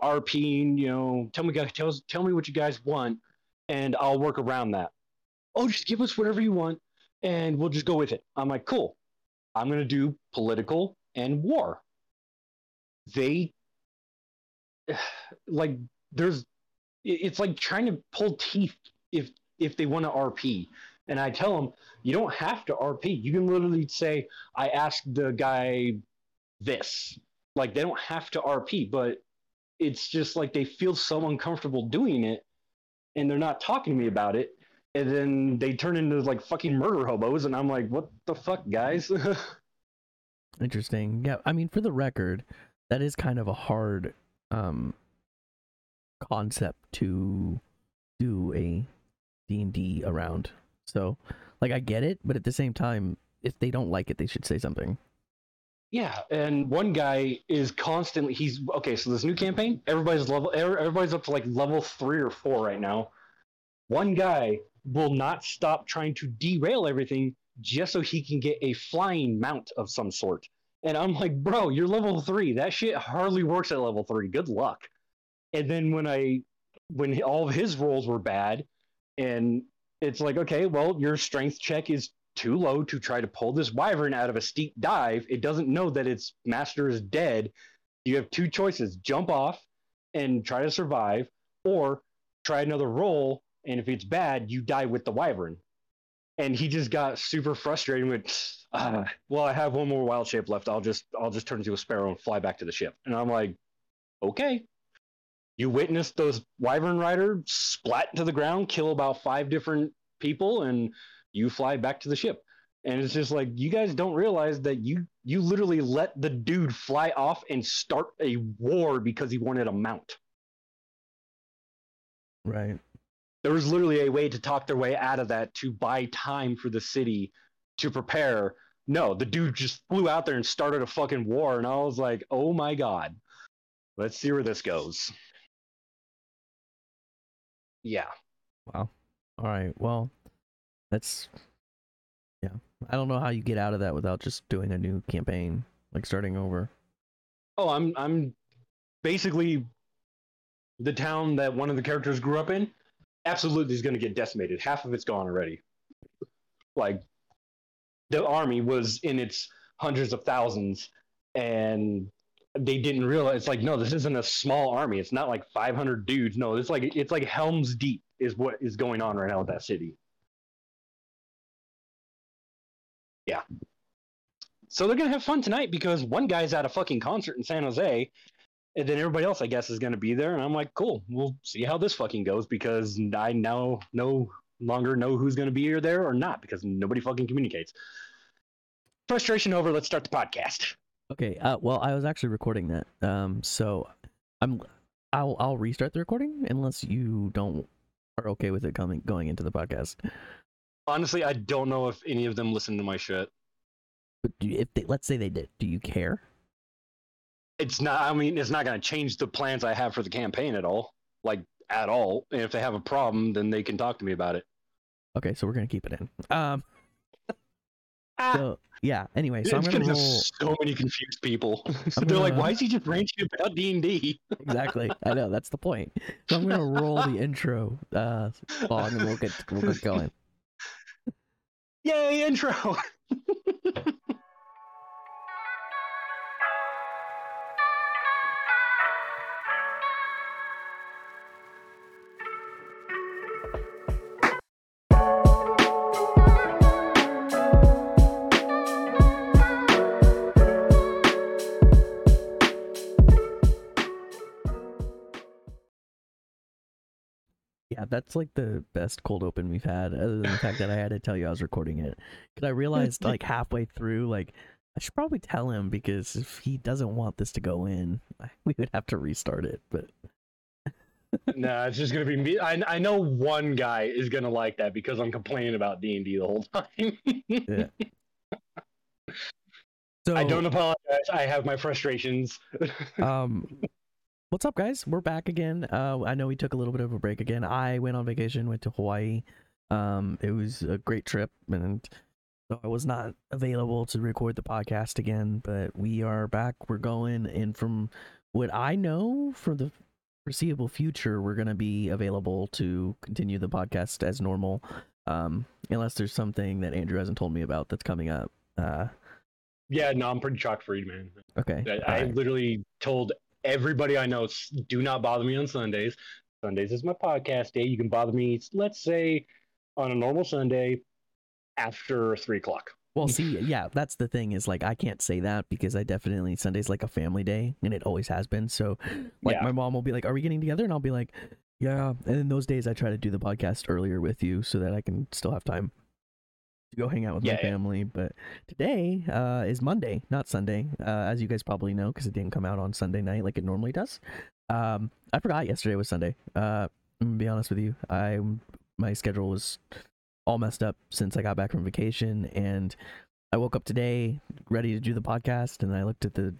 RP, you know, tell me guys, tell, tell me what you guys want, and I'll work around that. Oh, just give us whatever you want, and we'll just go with it. I'm like, cool. I'm gonna do political and war. They like there's it's like trying to pull teeth if if they want to RP. And I tell them, you don't have to RP. You can literally say, I asked the guy this. Like they don't have to RP, but it's just like they feel so uncomfortable doing it and they're not talking to me about it. And then they turn into like fucking murder hobos, and I'm like, what the fuck, guys? Interesting. Yeah, I mean, for the record, that is kind of a hard um concept to do a D&D around. So, like I get it, but at the same time, if they don't like it, they should say something. Yeah, and one guy is constantly he's okay, so this new campaign, everybody's level everybody's up to like level 3 or 4 right now. One guy will not stop trying to derail everything just so he can get a flying mount of some sort. And I'm like, bro, you're level three. That shit hardly works at level three. Good luck. And then when I, when all of his rolls were bad, and it's like, okay, well, your strength check is too low to try to pull this wyvern out of a steep dive. It doesn't know that its master is dead. You have two choices jump off and try to survive, or try another roll. And if it's bad, you die with the wyvern and he just got super frustrated with uh, well i have one more wild shape left i'll just i'll just turn into a sparrow and fly back to the ship and i'm like okay you witnessed those wyvern riders splat to the ground kill about five different people and you fly back to the ship and it's just like you guys don't realize that you you literally let the dude fly off and start a war because he wanted a mount right there was literally a way to talk their way out of that to buy time for the city to prepare. No, the dude just flew out there and started a fucking war, and I was like, oh my god. Let's see where this goes. Yeah. Wow. All right. Well, that's yeah. I don't know how you get out of that without just doing a new campaign, like starting over. Oh, I'm I'm basically the town that one of the characters grew up in absolutely is going to get decimated. Half of it's gone already. Like the army was in its hundreds of thousands, and they didn't realize. Like, no, this isn't a small army. It's not like 500 dudes. No, it's like it's like Helm's Deep is what is going on right now with that city. Yeah. So they're gonna have fun tonight because one guy's at a fucking concert in San Jose, and then everybody else, I guess, is going to be there. And I'm like, cool, we'll see how this fucking goes because I now no longer know who's going to be here there or not because nobody fucking communicates. Frustration over. Let's start the podcast. Okay. Uh, well, I was actually recording that. Um, so I'm, I'll, I'll restart the recording unless you don't are okay with it coming going into the podcast. Honestly, I don't know if any of them listen to my shit. But do, if they, let's say they did, do you care? it's not i mean it's not going to change the plans i have for the campaign at all like at all. And if they have a problem then they can talk to me about it. Okay so we're going to keep it in. Um ah. so yeah anyway so it's i'm gonna roll so many confused people. So they're like why is he just ranting about d&d exactly i know that's the point. So i'm gonna roll the intro uh song and we'll get we'll get going yay intro that's like the best cold open we've had, other than the fact that I had to tell you I was recording it. Because I realized like halfway through, like I should probably tell him because if he doesn't want this to go in, we would have to restart it. But no, nah, it's just gonna be me. I I know one guy is gonna like that because I'm complaining about D and D the whole time. yeah. So I don't apologize. I have my frustrations. um, What's up, guys? We're back again. Uh, I know we took a little bit of a break again. I went on vacation, went to Hawaii. Um, it was a great trip, and so I was not available to record the podcast again. But we are back. We're going, and from what I know for the foreseeable future, we're gonna be available to continue the podcast as normal, um, unless there's something that Andrew hasn't told me about that's coming up. Uh, Yeah, no, I'm pretty shock free, man. okay. I, I alright. literally told everybody I know, do not bother me on Sundays. Sundays is my podcast day. You can bother me, let's say, on a normal Sunday after three o'clock. Well, see, yeah, that's the thing is like I can't say that because I definitely Sunday's like a family day and it always has been. So, like Yeah. my mom will be like, "Are we getting together?" And I'll be like, "Yeah." And in those days, I try to do the podcast earlier with you so that I can still have time to go hang out with Yeah, my yeah. family. But today uh, is Monday, not Sunday, uh, as you guys probably know because it didn't come out on Sunday night like it normally does. Um, I forgot yesterday was Sunday. Uh, I'm gonna be honest with you. I my schedule was all messed up since I got back from vacation and I woke up today ready to do the podcast and I looked at the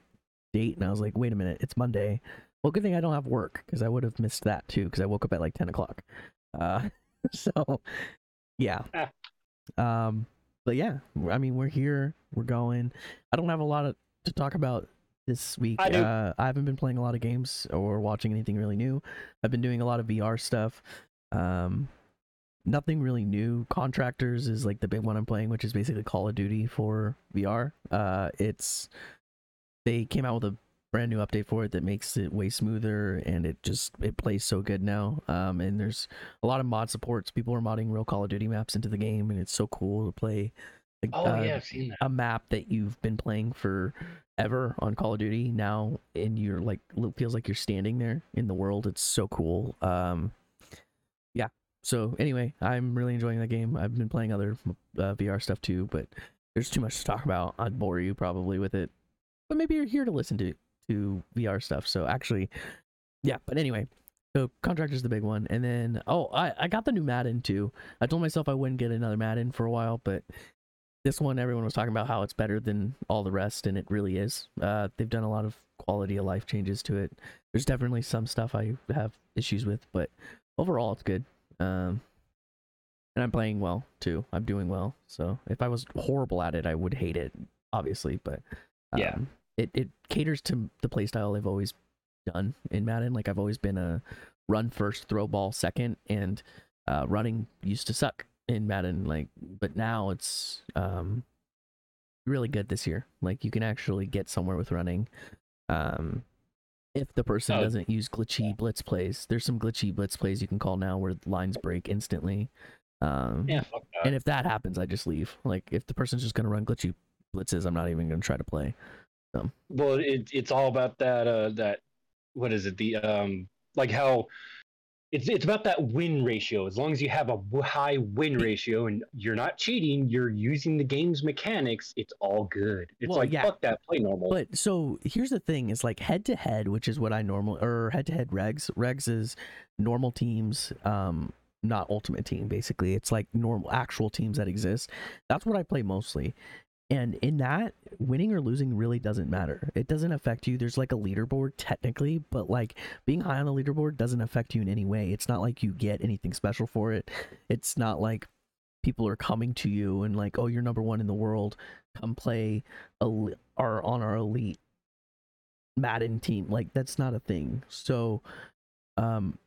date and I was like, wait a minute, it's Monday. Well, good thing I don't have work because I would have missed that too because I woke up at like 10 o'clock. Uh, so, yeah. Um, but yeah, I mean, we're here, we're going. I don't have a lot of, to talk about this week. I. Uh, I haven't been playing a lot of games or watching anything really new. I've been doing a lot of VR stuff. Um, nothing really new. Contractors is like the big one I'm playing, which is basically Call of Duty for VR. Uh, it's they came out with a brand new update for it that makes it way smoother and it just it plays so good now. Um, and there's a lot of mod supports. People are modding real Call of Duty maps into the game, and it's so cool to play. Like, Oh uh, yeah, I've seen that. a map that you've been playing for ever on Call of Duty now and you're like it feels like you're standing there in the world. It's so cool. Um yeah. So anyway, I'm really enjoying that game. I've been playing other uh, VR stuff too, but there's too much to talk about. I'd bore you probably with it. But maybe you're here to listen to to VR stuff. So actually yeah, but anyway, so contractor's the big one. And then oh, I I got the new Madden too. I told myself I wouldn't get another Madden for a while, but this one everyone was talking about how it's better than all the rest and it really is uh, they've done a lot of quality of life changes to it there's definitely some stuff i have issues with but overall it's good um, and i'm playing well too i'm doing well so if i was horrible at it i would hate it obviously but um, Yeah. It, it caters to the playstyle I've always done in madden like i've always been a run first throw ball second and uh, running used to suck in Madden, like, but now it's um really good this year. Like, you can actually get somewhere with running. Um, if the person Oh, doesn't use glitchy blitz plays, there's some glitchy blitz plays you can call now where lines break instantly. Um, Yeah, fuck and if that happens, I just leave. Like, if the person's just gonna run glitchy blitzes, I'm not even gonna try to play. Well, it, it's all about that. Uh, that what is it? The um, like how it's it's about that win ratio. As long as you have a high win ratio and you're not cheating, you're using the game's mechanics. It's all good. It's Well, like yeah. fuck that, play normal. But so here's the thing: is like head to head, which is what I normally or head to head regs. Regs is normal teams, um, not ultimate team. Basically, it's like normal actual teams that exist. That's what I play mostly. And in that, winning or losing really doesn't matter. It doesn't affect you. There's like a leaderboard technically, but like being high on the leaderboard doesn't affect you in any way. It's not like you get anything special for it. It's not like people are coming to you and like, oh, you're number one in the world. Come play el- on our elite Madden team. Like that's not a thing. So, um,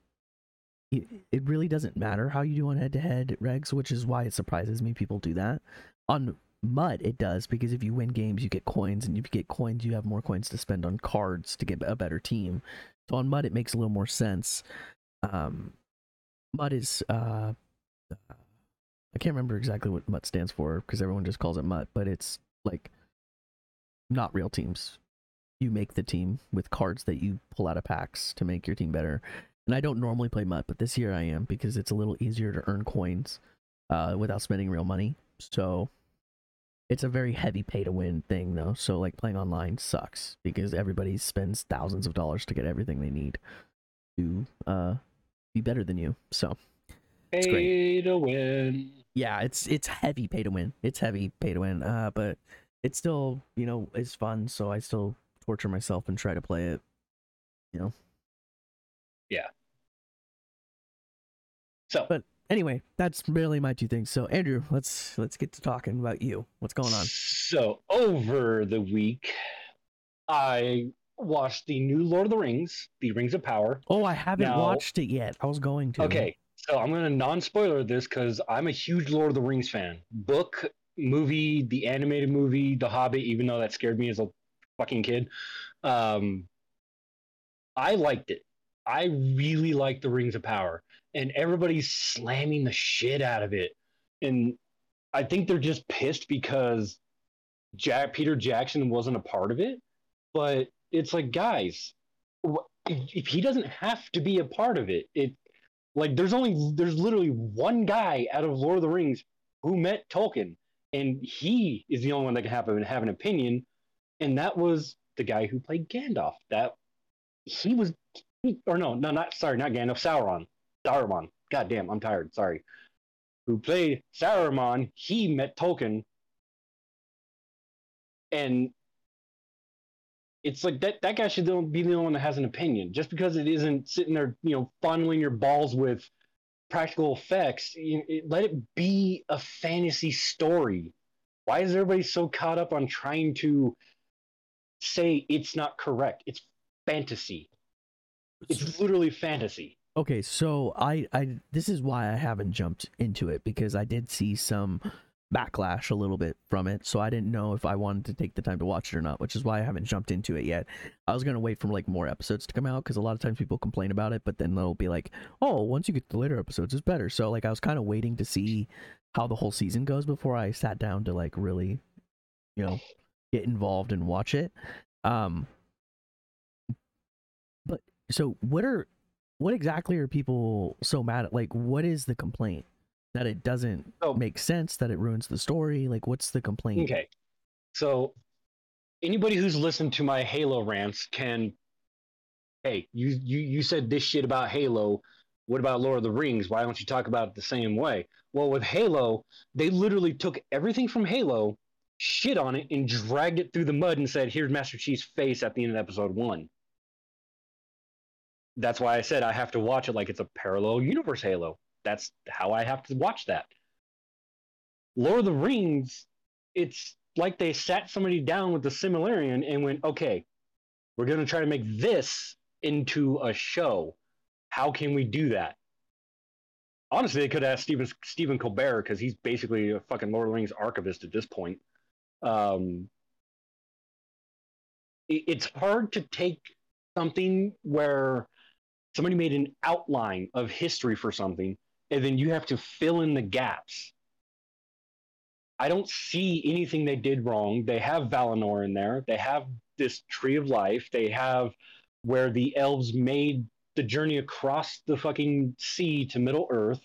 it, it really doesn't matter how you do on head to head regs, which is why it surprises me people do that. On MUT, it does because if you win games, you get coins, and if you get coins, you have more coins to spend on cards to get a better team. So on MUT, it makes a little more sense. Um, mud is uh, I can't remember exactly what MUT stands for because everyone just calls it MUT, but it's like not real teams. You make the team with cards that you pull out of packs to make your team better. And I don't normally play MUT, but this year I am because it's a little easier to earn coins uh, without spending real money. So it's a very heavy pay to win thing though. So like playing online sucks because everybody spends thousands of dollars to get everything they need to uh, be better than you. So it's. Pay to win. yeah, it's it's heavy pay to win. It's heavy pay to win. Uh, but it's still you know it's fun. So I still torture myself and try to play it. You know. Yeah. So But anyway, that's really my two things. So Andrew, let's let's get to talking about you. What's going on? So over the week, I watched the new Lord of the Rings, The Rings of Power. Oh, I haven't Now- watched it yet. I was going to. Okay, so I'm gonna non-spoiler this because I'm a huge Lord of the Rings fan. Book, movie, the animated movie, The Hobbit. Even though that scared me as a fucking kid, um, I liked it. I really liked the Rings of Power, and everybody's slamming the shit out of it. And I think they're just pissed because Jack Peter Jackson wasn't a part of it. But it's like, guys, if he doesn't have to be a part of it, it like there's only there's literally one guy out of Lord of the Rings who met Tolkien, and he is the only one that can have, have an opinion, and that was the guy who played Gandalf. That he was, or no, no, not sorry, not Gandalf, Sauron, Saruman. God damn, I'm tired. Sorry. Who played Saruman? He met Tolkien, and it's like that that guy should be the only one that has an opinion. Just because it isn't sitting there, you know, funneling your balls with practical effects, it, let it be a fantasy story. Why is everybody so caught up on trying to say it's not correct? It's fantasy. It's literally fantasy. Okay, so I, I this is why I haven't jumped into it because I did see some backlash a little bit from it, so I didn't know if I wanted to take the time to watch it or not, which is why I haven't jumped into it yet. I was gonna wait for like more episodes to come out because a lot of times people complain about it, but then they'll be like, "Oh, once you get the later episodes, it's better." So like I was kind of waiting to see how the whole season goes before I sat down to like really, you know, get involved and watch it. Um, but so what are what exactly are people so mad at? Like, what is the complaint? That it doesn't Oh. make sense, that it ruins the story? Like, what's the complaint? Okay. So anybody who's listened to my Halo rants can hey, you you you said this shit about Halo. What about Lord of the Rings? Why don't you talk about it the same way? Well, with Halo, they literally took everything from Halo, shit on it, and dragged it through the mud and said, "Here's Master Chief's face at the end of episode one." That's why I said I have to watch it like it's a parallel universe Halo. That's how I have to watch that. Lord of the Rings, it's like they sat somebody down with the Silmarillion and went, okay, we're going to try to make this into a show. How can we do that? Honestly, they could ask Stephen Stephen Colbert because he's basically a fucking Lord of the Rings archivist at this point. Um, it- it's hard to take something where somebody made an outline of history for something, and then you have to fill in the gaps. I don't see anything they did wrong. They have Valinor in there. They have this tree of life. They have where the elves made the journey across the fucking sea to Middle Earth.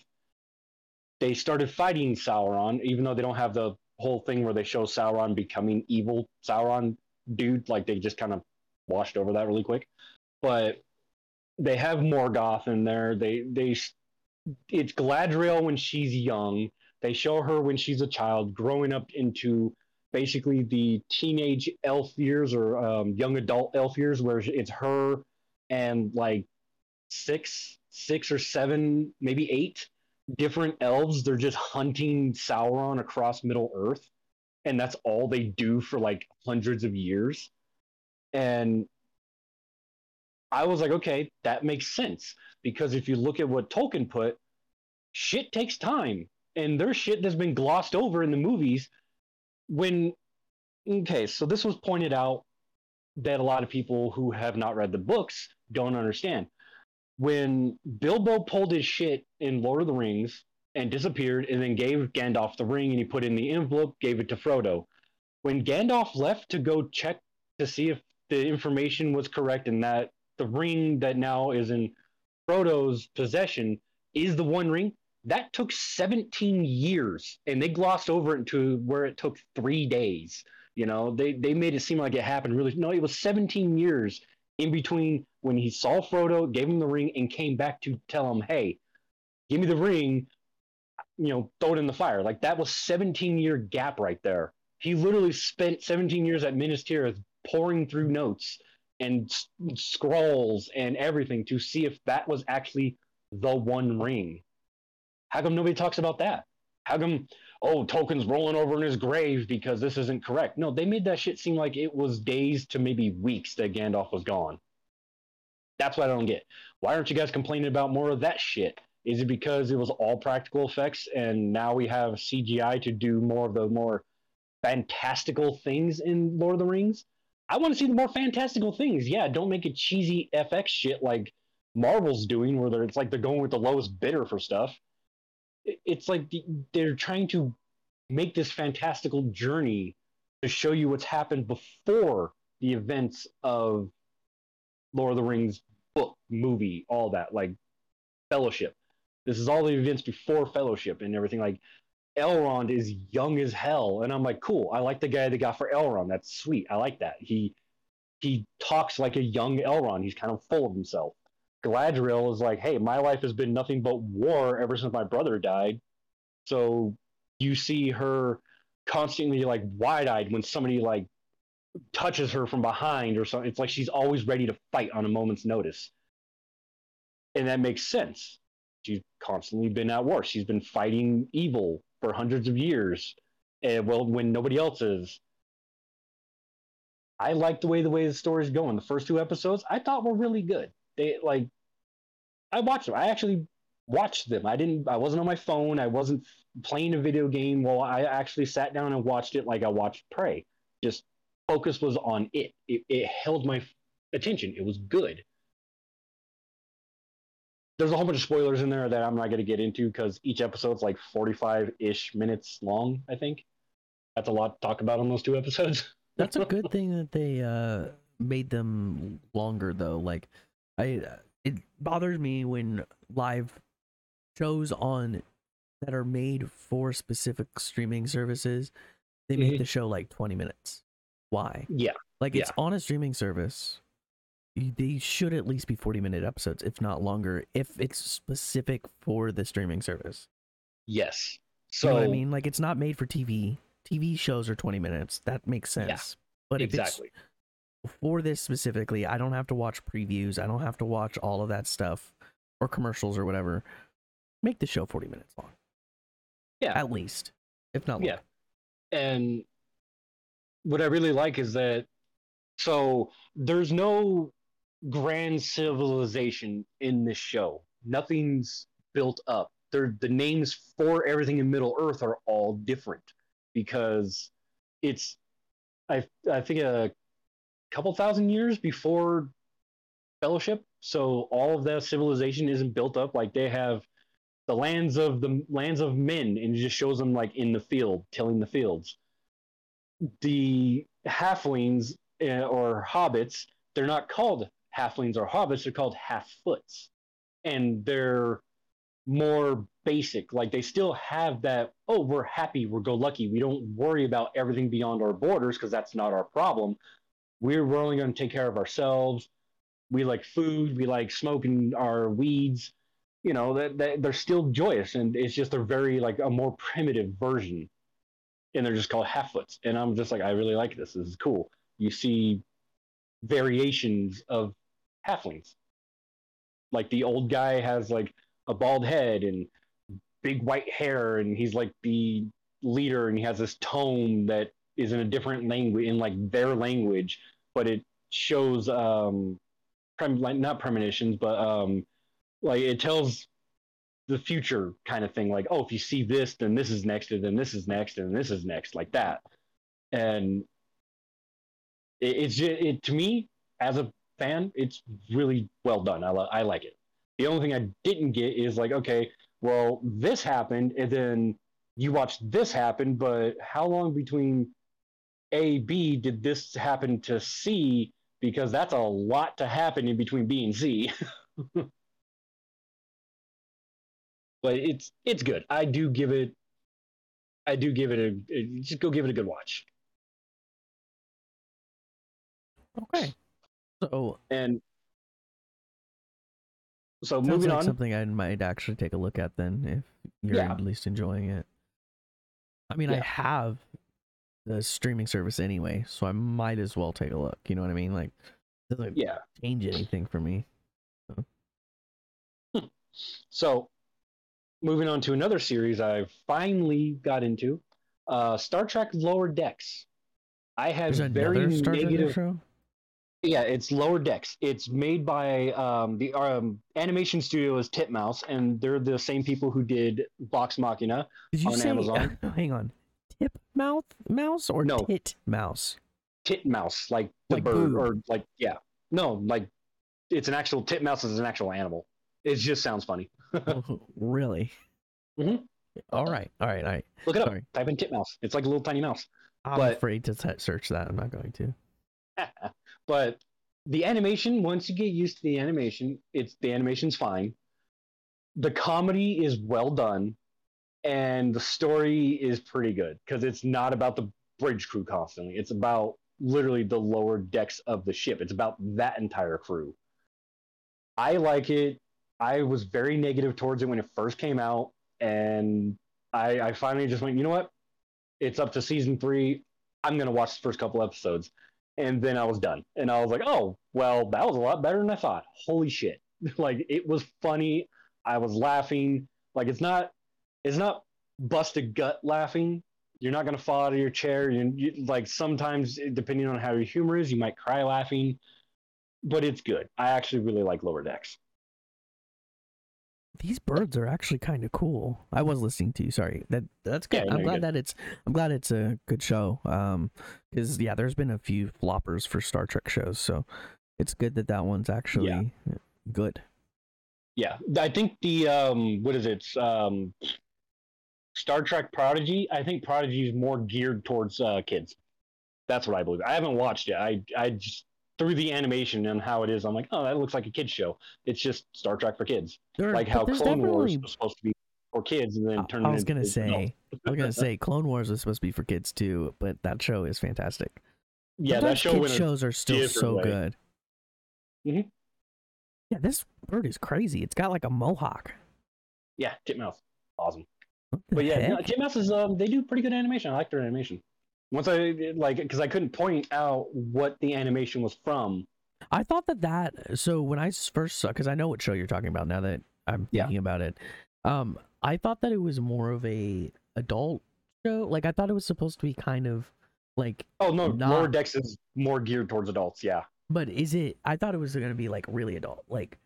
They started fighting Sauron, even though they don't have the whole thing where they show Sauron becoming evil Sauron dude. Like they just kind of washed over that really quick. But they have Morgoth in there. They they it's Galadriel when she's young. They show her when she's a child, growing up into basically the teenage elf years or um, young adult elf years, where it's her and like six, six or seven, maybe eight different elves. They're just hunting Sauron across Middle Earth, and that's all they do for like hundreds of years. And I was like, okay, that makes sense. Because if you look at what Tolkien put, shit takes time. And there's shit that's been glossed over in the movies when okay so this was pointed out that a lot of people who have not read the books don't understand. When bilbo pulled his shit in lord of the rings and disappeared and then gave gandalf the ring and he put it in the envelope gave it to frodo. When gandalf left to go check to see if the information was correct and that the ring that now is in frodo's possession is the one ring. That took 17 years and they glossed over it to where it took three days. You know they they made it seem like it happened really no it was 17 years in between when he saw frodo gave him the ring and came back to tell him hey give me the ring you know throw it in the fire. Like that was 17 year gap right there. He literally spent 17 years at Minas Tirith pouring through notes and s- scrolls and everything to see if that was actually the one ring how come nobody talks about that? How come? oh, Tolkien's rolling over in his grave because this isn't correct. No, they made that shit seem like it was days to maybe weeks that Gandalf was gone. That's what I don't get. Why aren't you guys complaining about more of that shit? Is it because it was all practical effects and now we have CGI to do more of the more fantastical things in Lord of the Rings? I want to see the more fantastical things. Yeah, don't make it cheesy FX shit like Marvel's doing, where it's like they're going with the lowest bidder for stuff. It's like they're trying to make this fantastical journey to show you what's happened before the events of Lord of the Rings book, movie, all that, like Fellowship. This is all the events before Fellowship and everything. Like Elrond is young as hell, and I'm like, cool. I like the guy they got for Elrond. That's sweet. I like that. He he talks like a young Elrond. He's kind of full of himself. Galadriel is like, hey, my life has been nothing but war ever since my brother died. So you see her constantly like wide eyed when somebody like touches her from behind or something. It's like she's always ready to fight on a moment's notice. And that makes sense. She's constantly been at war. She's been fighting evil for hundreds of years. And well, when nobody else is. I like the way the way the story's going. The first two episodes I thought were really good. They like I watched them. I actually watched them. I didn't I wasn't on my phone. I wasn't playing a video game while I actually sat down and watched it like I watched Prey. Just focus was on it. It, it held my attention. It was good. There's a whole bunch of spoilers in there that I'm not going to get into because each episode's like 45 ish minutes long, I think. That's a lot to talk about on those two episodes. That's a good thing that they uh, made them longer, though. Like, I it bothers me when live shows on that are made for specific streaming services they make mm-hmm. the show like 20 minutes why yeah like it's on a streaming service they should at least be 40 minute episodes if not longer if it's specific for the streaming service. Yes. So you know i mean? Like it's not made for tv tv shows are 20 minutes. That makes sense. Yeah, but exactly. for this specifically i don't have to watch previews. I don't have to watch all of that stuff or commercials or whatever. Make the show 40 minutes long. Yeah. At least if not longer. yeah. And what I really like is that so there's no grand civilization in this show. Nothing's built up. They're, the names for everything in Middle Earth are all different because it's I I think a couple thousand years before Fellowship. So all of that civilization isn't built up. Like they have the lands of the lands of men, and it just shows them like in the field, tilling the fields the halflings uh, or hobbits, they're not called halflings or hobbits, they're called half-foots. And they're more basic. Like they still have that, oh, we're happy, we're go lucky. We don't worry about everything beyond our borders because that's not our problem. We're, we're only going to take care of ourselves. We like food, we like smoking our weeds. You know, that, that they're still joyous and it's just they're very like a more primitive version and they're just called half-foots. And I'm just like, I really like this. This is cool. You see variations of halflings. Like the old guy has like a bald head and big white hair, and he's like the leader, and he has this tone that is in a different language, in like their language, but it shows um, prem- like not premonitions, but um, like it tells the future kind of thing like oh if you see this then this is next and then this is next and this is next like that and it, it's just, it to me as a fan it's really well done I, I like it the only thing i didn't get is like okay well this happened and then you watched this happen but how long between a b did this happen to c because that's a lot to happen in between b and c but it's it's good. I do give it. I do give it a just go give it a good watch. Okay. So and so moving like on. Something I might actually take a look at then, if you're yeah. at least enjoying it. I mean, yeah. I have the streaming service anyway, so I might as well take a look. You know what I mean? Like, doesn't yeah change anything for me. So. so moving on to another series I finally got into, uh, Star Trek Lower Decks. I have There's very another Star Trek negative. show. Yeah, it's Lower Decks. It's made by um, the um, animation studio is Titmouse, and they're the same people who did Vox Machina. Did you on say? Amazon. hang on. Tip mouth mouse or No. tit mouse? Titmouse, like the Like bird, boo. or like yeah, no, like it's an actual Titmouse is an actual animal. It just sounds funny. really? Mhm. All right. All right. All right. Look it up. Sorry. Type in Titmouse. It's like a little tiny mouse. I'm But- afraid to se- search that. I'm not going to. but the animation, once you get used to the animation, it's the animation's fine. The comedy is well done, and the story is pretty good because it's not about the bridge crew constantly. It's about literally the lower decks of the ship. It's about that entire crew. I like it. I was very negative towards it when it first came out, and I, I finally just went, you know what? It's up to season three. I'm gonna watch the first couple episodes and then I was done. And I was like, oh, well, that was a lot better than I thought. Holy shit. like it was funny. I was laughing. Like it's not it's not busted gut laughing. You're not gonna fall out of your chair. You, you like sometimes depending on how your humor is, you might cry laughing. But it's good. I actually really like Lower Decks. These birds are actually kind of cool. I was listening to you. Sorry. That that's good. Yeah, I'm glad good. that it's. I'm glad it's a good show. Um, because yeah, there's been a few floppers for Star Trek shows, so it's good that that one's actually good. Yeah. I think the um what is it? Um Star Trek Prodigy. I think Prodigy is more geared towards uh, kids. That's what I believe. I haven't watched it. I I just through the animation and how it is, I'm like, oh, that looks like a kids show. It's just Star Trek for kids, There, like how Clone Wars was supposed to be for kids, and then I- turned I it was into gonna say. I was gonna say Clone Wars was supposed to be for kids too, but that show is fantastic. yeah, that show kids shows are still so way. good. Mhm. Yeah, this bird is crazy. It's got like a mohawk. Yeah, Titmouse, awesome. But yeah, no? Titmouse is um they do pretty good animation. I like their animation. Once I like because I couldn't point out what the animation was from. I thought that that so when I first saw because I know what show you're talking about now that I'm Yeah. thinking about it. Um, I thought that it was more of a adult show. Like I thought it was supposed to be kind of like, Oh no, Not- Lower Decks is more geared towards adults. Yeah. but is it? I thought it was gonna be like really adult, like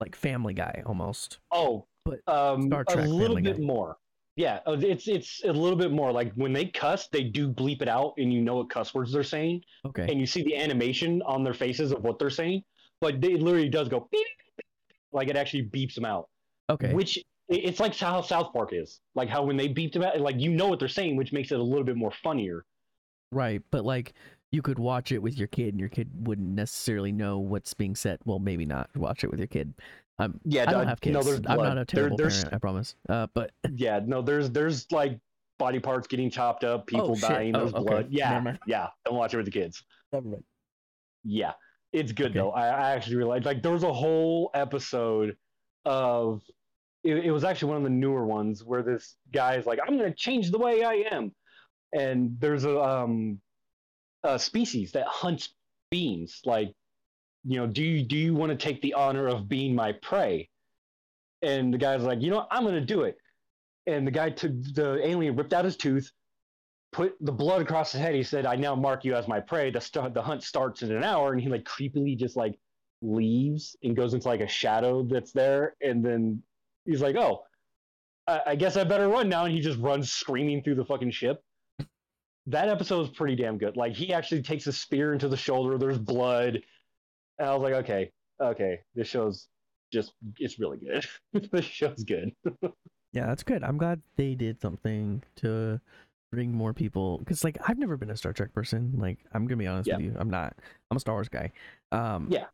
like Family Guy almost. Oh, But um, Star Trek a little bit Guy. more. Yeah, uh, it's it's a little bit more like when they cuss, they do bleep it out, and you know what cuss words they're saying, Okay, and you see the animation on their faces of what they're saying, but it literally does go beep, beep, like it actually beeps them out. okay, Which it's like how South Park is, like how when they beep them out, like you know what they're saying, which makes it a little bit more funnier. right. But like you could watch it with your kid, and your kid wouldn't necessarily know what's being said. Well, maybe not. Watch it with your kid. Um, Yeah, I don't uh, have kids. No, there's I'm blood. not a terrible there's, parent. I promise. Uh, but Yeah, no, there's there's like body parts getting chopped up, people Oh, dying, Oh, there's okay. blood. Yeah, yeah. Don't watch it with the kids. never mind. Yeah, it's good Okay. though. I, I actually realized like there was a whole episode of it, it was actually one of the newer ones where this guy is like, I'm gonna change the way I am, and there's a um a species that hunts beings. Like, you know, do you do you want to take the honor of being my prey? And the guy's like, you know, what? I'm gonna do it. And the guy took the alien ripped out his tooth, put the blood across his head. He said, "I now mark you as my prey." The st- the hunt starts in an hour, and he like creepily just like leaves and goes into like a shadow that's there, and then he's like, "Oh, I, I guess I better run now," and he just runs screaming through the fucking ship. That episode is pretty damn good. Like he actually takes a spear into the shoulder. There's blood, and I was like, "Okay, okay, this show's just it's really good. this show's good." Yeah, that's good. I'm glad they did something to bring more people because like I've never been a Star Trek person. Like I'm gonna be honest Yeah. with you, I'm not. I'm a Star Wars guy. Um, Yeah.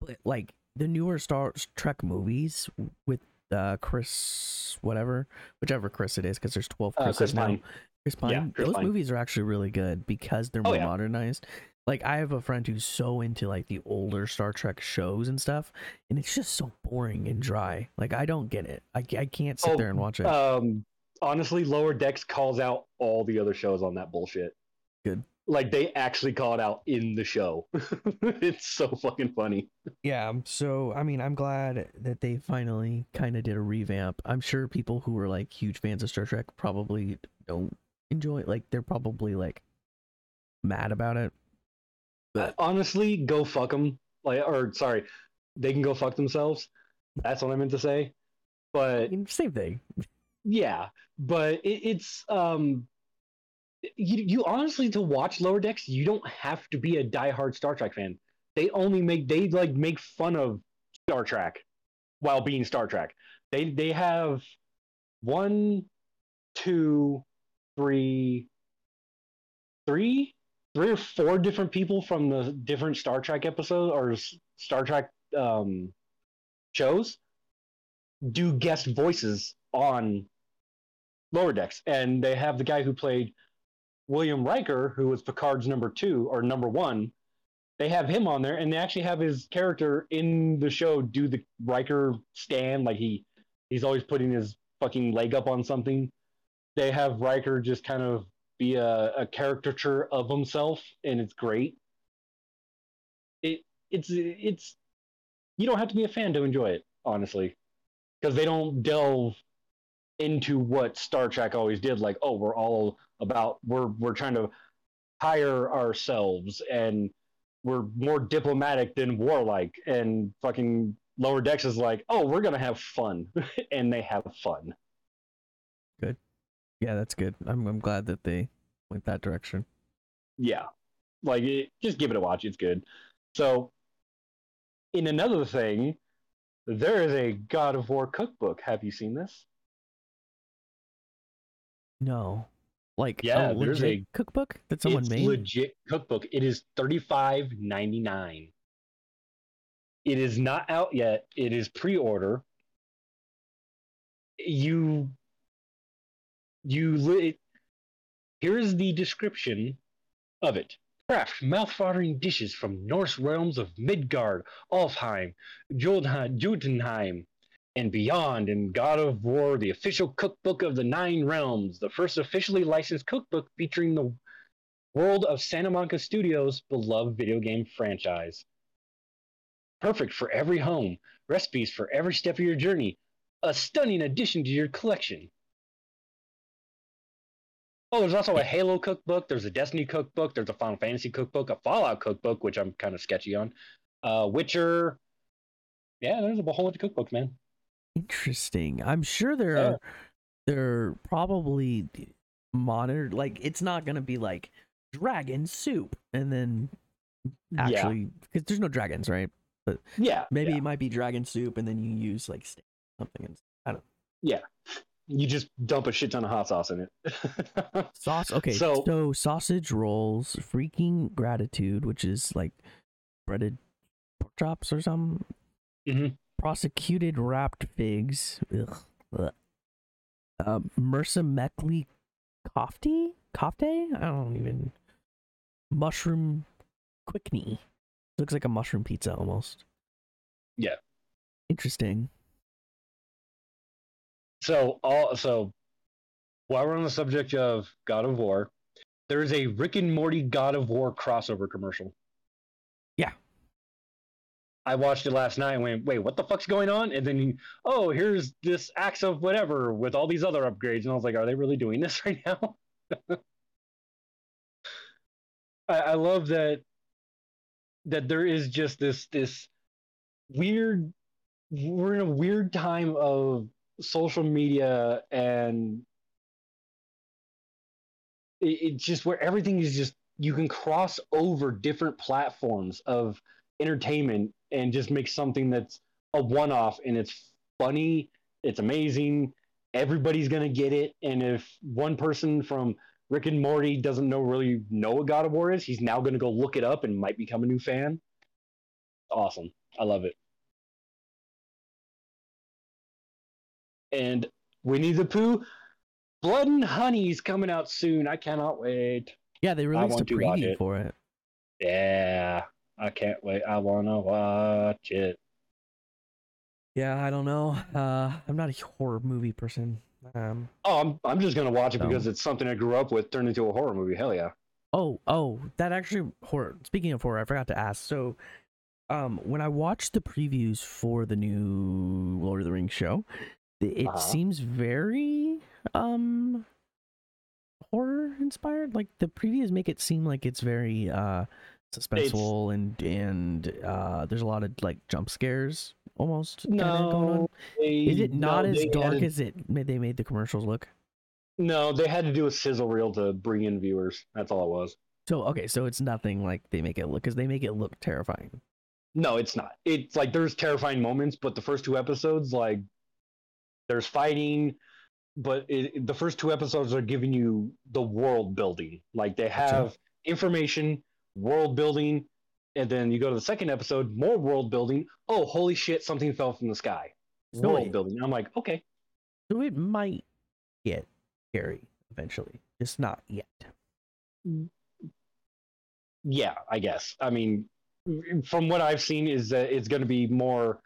but like the newer Star Trek movies with uh Chris whatever, whichever Chris it is, because there's 12 Uh, Chris now. Pine. Chris Pine. Yeah, Chris Those Pine. movies are actually really good because they're Oh, more yeah. modernized. Like I have a friend who's so into like the older Star Trek shows and stuff, and it's just so boring and dry. Like I don't get it. I, I can't sit Oh, there and watch it. Um, honestly, Lower Decks calls out all the other shows on that bullshit. Good. Like they actually call it out in the show. it's so fucking funny. Yeah, so I mean, I'm glad that they finally kind of did a revamp. I'm sure people who are like huge fans of Star Trek probably don't enjoy it. Like they're probably like mad about it. But Honestly, go fuck them. Like, or sorry, they can go fuck themselves. That's what I meant to say. But same thing. yeah, but it, it's um, you you honestly to watch Lower Decks, you don't have to be a diehard Star Trek fan. They only make they like make fun of Star Trek while being Star Trek. They they have one, two, three, three, three or four different people from the different Star Trek episodes or Star Trek um, shows do guest voices on Lower Decks, and they have the guy who played William Riker, who was Picard's number two or number one. They have him on there, and they actually have his character in the show do the Riker stand, like he he's always putting his fucking leg up on something. They have Riker just kind of be a, a caricature of himself, and it's great. It it's it's you don't have to be a fan to enjoy it, honestly, because they don't delve into what Star Trek always did. Like, oh, we're all about we're we're trying to hire ourselves, and we're more diplomatic than warlike, and fucking Lower Decks is like, oh, we're gonna have fun, and they have fun. Good. Yeah, that's good. I'm I'm glad that they went that direction. yeah. Like it, just give it a watch. It's good. So in another thing there is a god of war cookbook. Have you seen this? No, like Yeah, a there's a- cookbook that someone it's made. legit cookbook. It is 35.99 it is not out yet. It is pre-order. You you li- here's the description of it. Craft mouth-watering dishes from norse realms of midgard alfheim jotunheim and beyond. In god of war the official cookbook of the nine realms the first officially licensed cookbook featuring the world of santa monica studios beloved video game franchise. Perfect for every home recipes for every step of your journey a stunning addition to your collection Oh, there's also a Halo cookbook. There's a Destiny cookbook. There's a Final Fantasy cookbook, a Fallout cookbook, which I'm kind of sketchy on. Uh, Witcher. Yeah, there's a whole bunch of cookbooks, man. Interesting. I'm sure there Yeah. are they're probably monitored. Like it's not gonna be like dragon soup and then actually because there's no dragons, right? Yeah. Yeah. Maybe yeah. it might be dragon soup and then you use like steak or something. And you just dump a shit ton of hot sauce in it. sauce. Okay, so, So- sausage rolls, freaking gratitude, which is like breaded pork chops or something. Mhm. Prosciutto wrapped figs. Ugh. Uh, Mursa Mekli kofte? Kofte? I don't even. Mushroom quickney. Looks like a mushroom pizza almost. Yeah. Interesting. So all so while we're on the subject of God of War, there is a Rick and Morty God of War crossover commercial. Yeah. I watched it last night and went, wait, what the fuck's going on? And then, oh, here's this axe of whatever with all these other upgrades. And I was like, are they really doing this right now? I, I love that that there is just this this weird we're in a weird time of social media and it, it's just where everything is just you can cross over different platforms of entertainment and just make something that's a one-off and it's funny it's amazing everybody's gonna get it. And if one person from rick and morty doesn't know really know what god of war is he's now gonna go look it up and might become a new fan. Awesome. I love it and Winnie the Pooh, Blood and Honey's coming out soon. I cannot wait. Yeah, they released a want to watch preview it. for it. Yeah, I can't wait. I want to watch it. Yeah, I don't know. Uh, I'm not a horror movie person. Um, Oh, I'm I'm just gonna watch it No. because it's something I grew up with turned into a horror movie. Hell yeah. Oh, oh, that actually horror. Speaking of horror, I forgot to ask. So, um, when I watched the previews for the new Lord of the Rings show, th- it Uh-huh. seems very um horror inspired. Like the previews make it seem like it's very uh suspenseful and and uh there's a lot of like jump scares almost kinda going on. No, they, Is it not no, as dark as it made they made the commercials look? No, they had to do a sizzle reel to bring in viewers. That's all it was. So okay, so it's nothing like they make it look because they make it look terrifying. No, it's not. It's like there's terrifying moments, but the first two episodes, like, there's fighting, but it, the first two episodes are giving you the world building. Like they have information, world building, and then you go to the second episode, more world building. Oh, holy shit! Something fell from the sky. So world building. I'm like, okay, So it might get scary eventually, just not yet. yeah, I guess. I mean, from what I've seen, is that it's going to be more.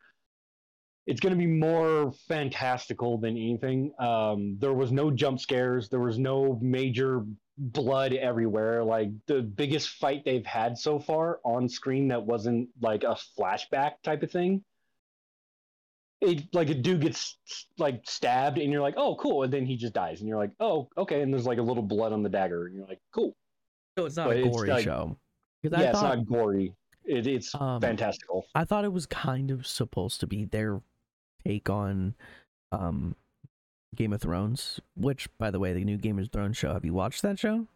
It's going to be more fantastical than anything. Um, there was no jump scares. There was no major blood everywhere. Like the biggest fight they've had so far on screen that wasn't like a flashback type of thing. It like a dude gets like stabbed, and you're like, oh, cool, and then he just dies, and you're like, oh, okay, and there's like a little blood on the dagger, and you're like, cool. So it's not But a it's gory like- show. Yeah, I it's not gory. It, it's um, fantastical. I thought it was kind of supposed to be their take on um Game of Thrones, which by the way, the new Game of Thrones show. Have you watched that show?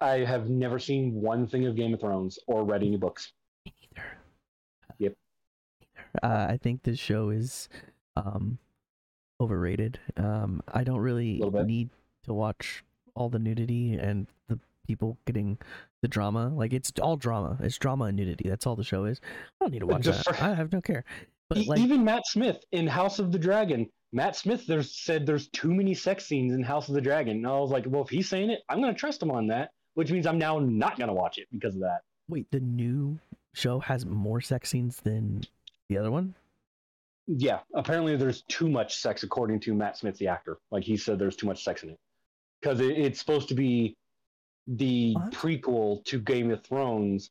I have never seen one thing of Game of Thrones or read any books. Me neither. Yep. Uh, I think this show is um overrated. Um I don't really need to watch all the nudity and the people getting the drama. Like it's all drama. It's drama and nudity. That's all the show is. I don't need to watch that. I have no care. But E- like Even Matt Smith in House of the Dragon, Matt Smith there's said there's too many sex scenes in House of the Dragon. And I was like, well, if he's saying it, I'm going to trust him on that, which means I'm now not going to watch it because of that. wait, the new show has more sex scenes than the other one? Yeah, apparently there's too much sex according to Matt Smith, the actor. Like he said, there's too much sex in it because it, it's supposed to be the What? prequel to Game of Thrones,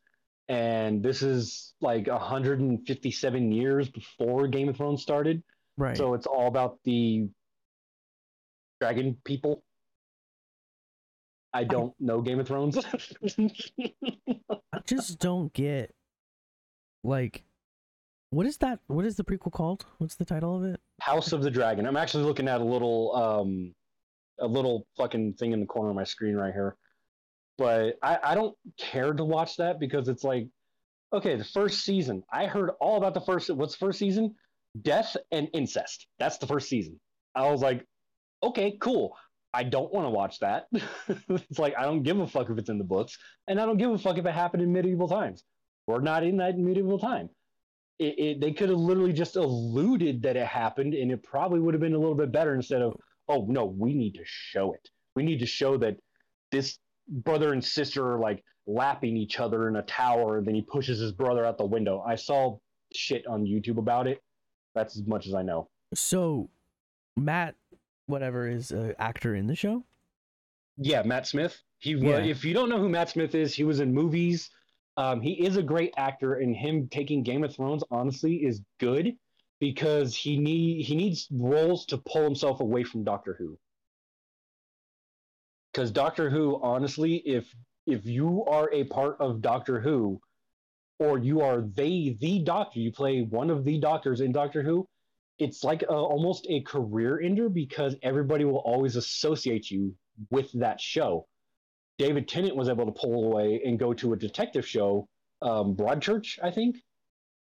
and this is like 157 years before Game of Thrones started. Right. So it's all about the dragon people. I don't know Game of Thrones. I just don't get like what is that what is the prequel called? What's the title of it? House of the Dragon. I'm actually looking at a little um a little fucking thing in the corner of my screen right here. But I, I don't care to watch that because it's like okay, the first season. I heard all about the first what's the first season? Death and incest. That's the first season. I was like, okay, cool. I don't want to watch that. it's like I don't give a fuck if it's in the books, and I don't give a fuck if it happened in medieval times. We're not in that medieval time. It, it, they could have literally just alluded that it happened, and it probably would have been a little bit better instead of, oh no, we need to show it. We need to show that this brother and sister are like lapping each other in a tower, and then he pushes his brother out the window. I saw shit on YouTube about it. That's as much as I know. So Matt whatever is an actor in the show? Yeah, Matt Smith. He was. Yeah. If you don't know who Matt Smith is, he was in movies. Um, he is a great actor, and him taking Game of Thrones honestly is good because he need he needs roles to pull himself away from Doctor Who. Because Doctor Who, honestly, if if you are a part of Doctor Who, or you are they the Doctor, you play one of the Doctors in Doctor Who, it's like a, almost a career ender because everybody will always associate you with that show. David Tennant was able to pull away and go to a detective show, um, Broadchurch, I think,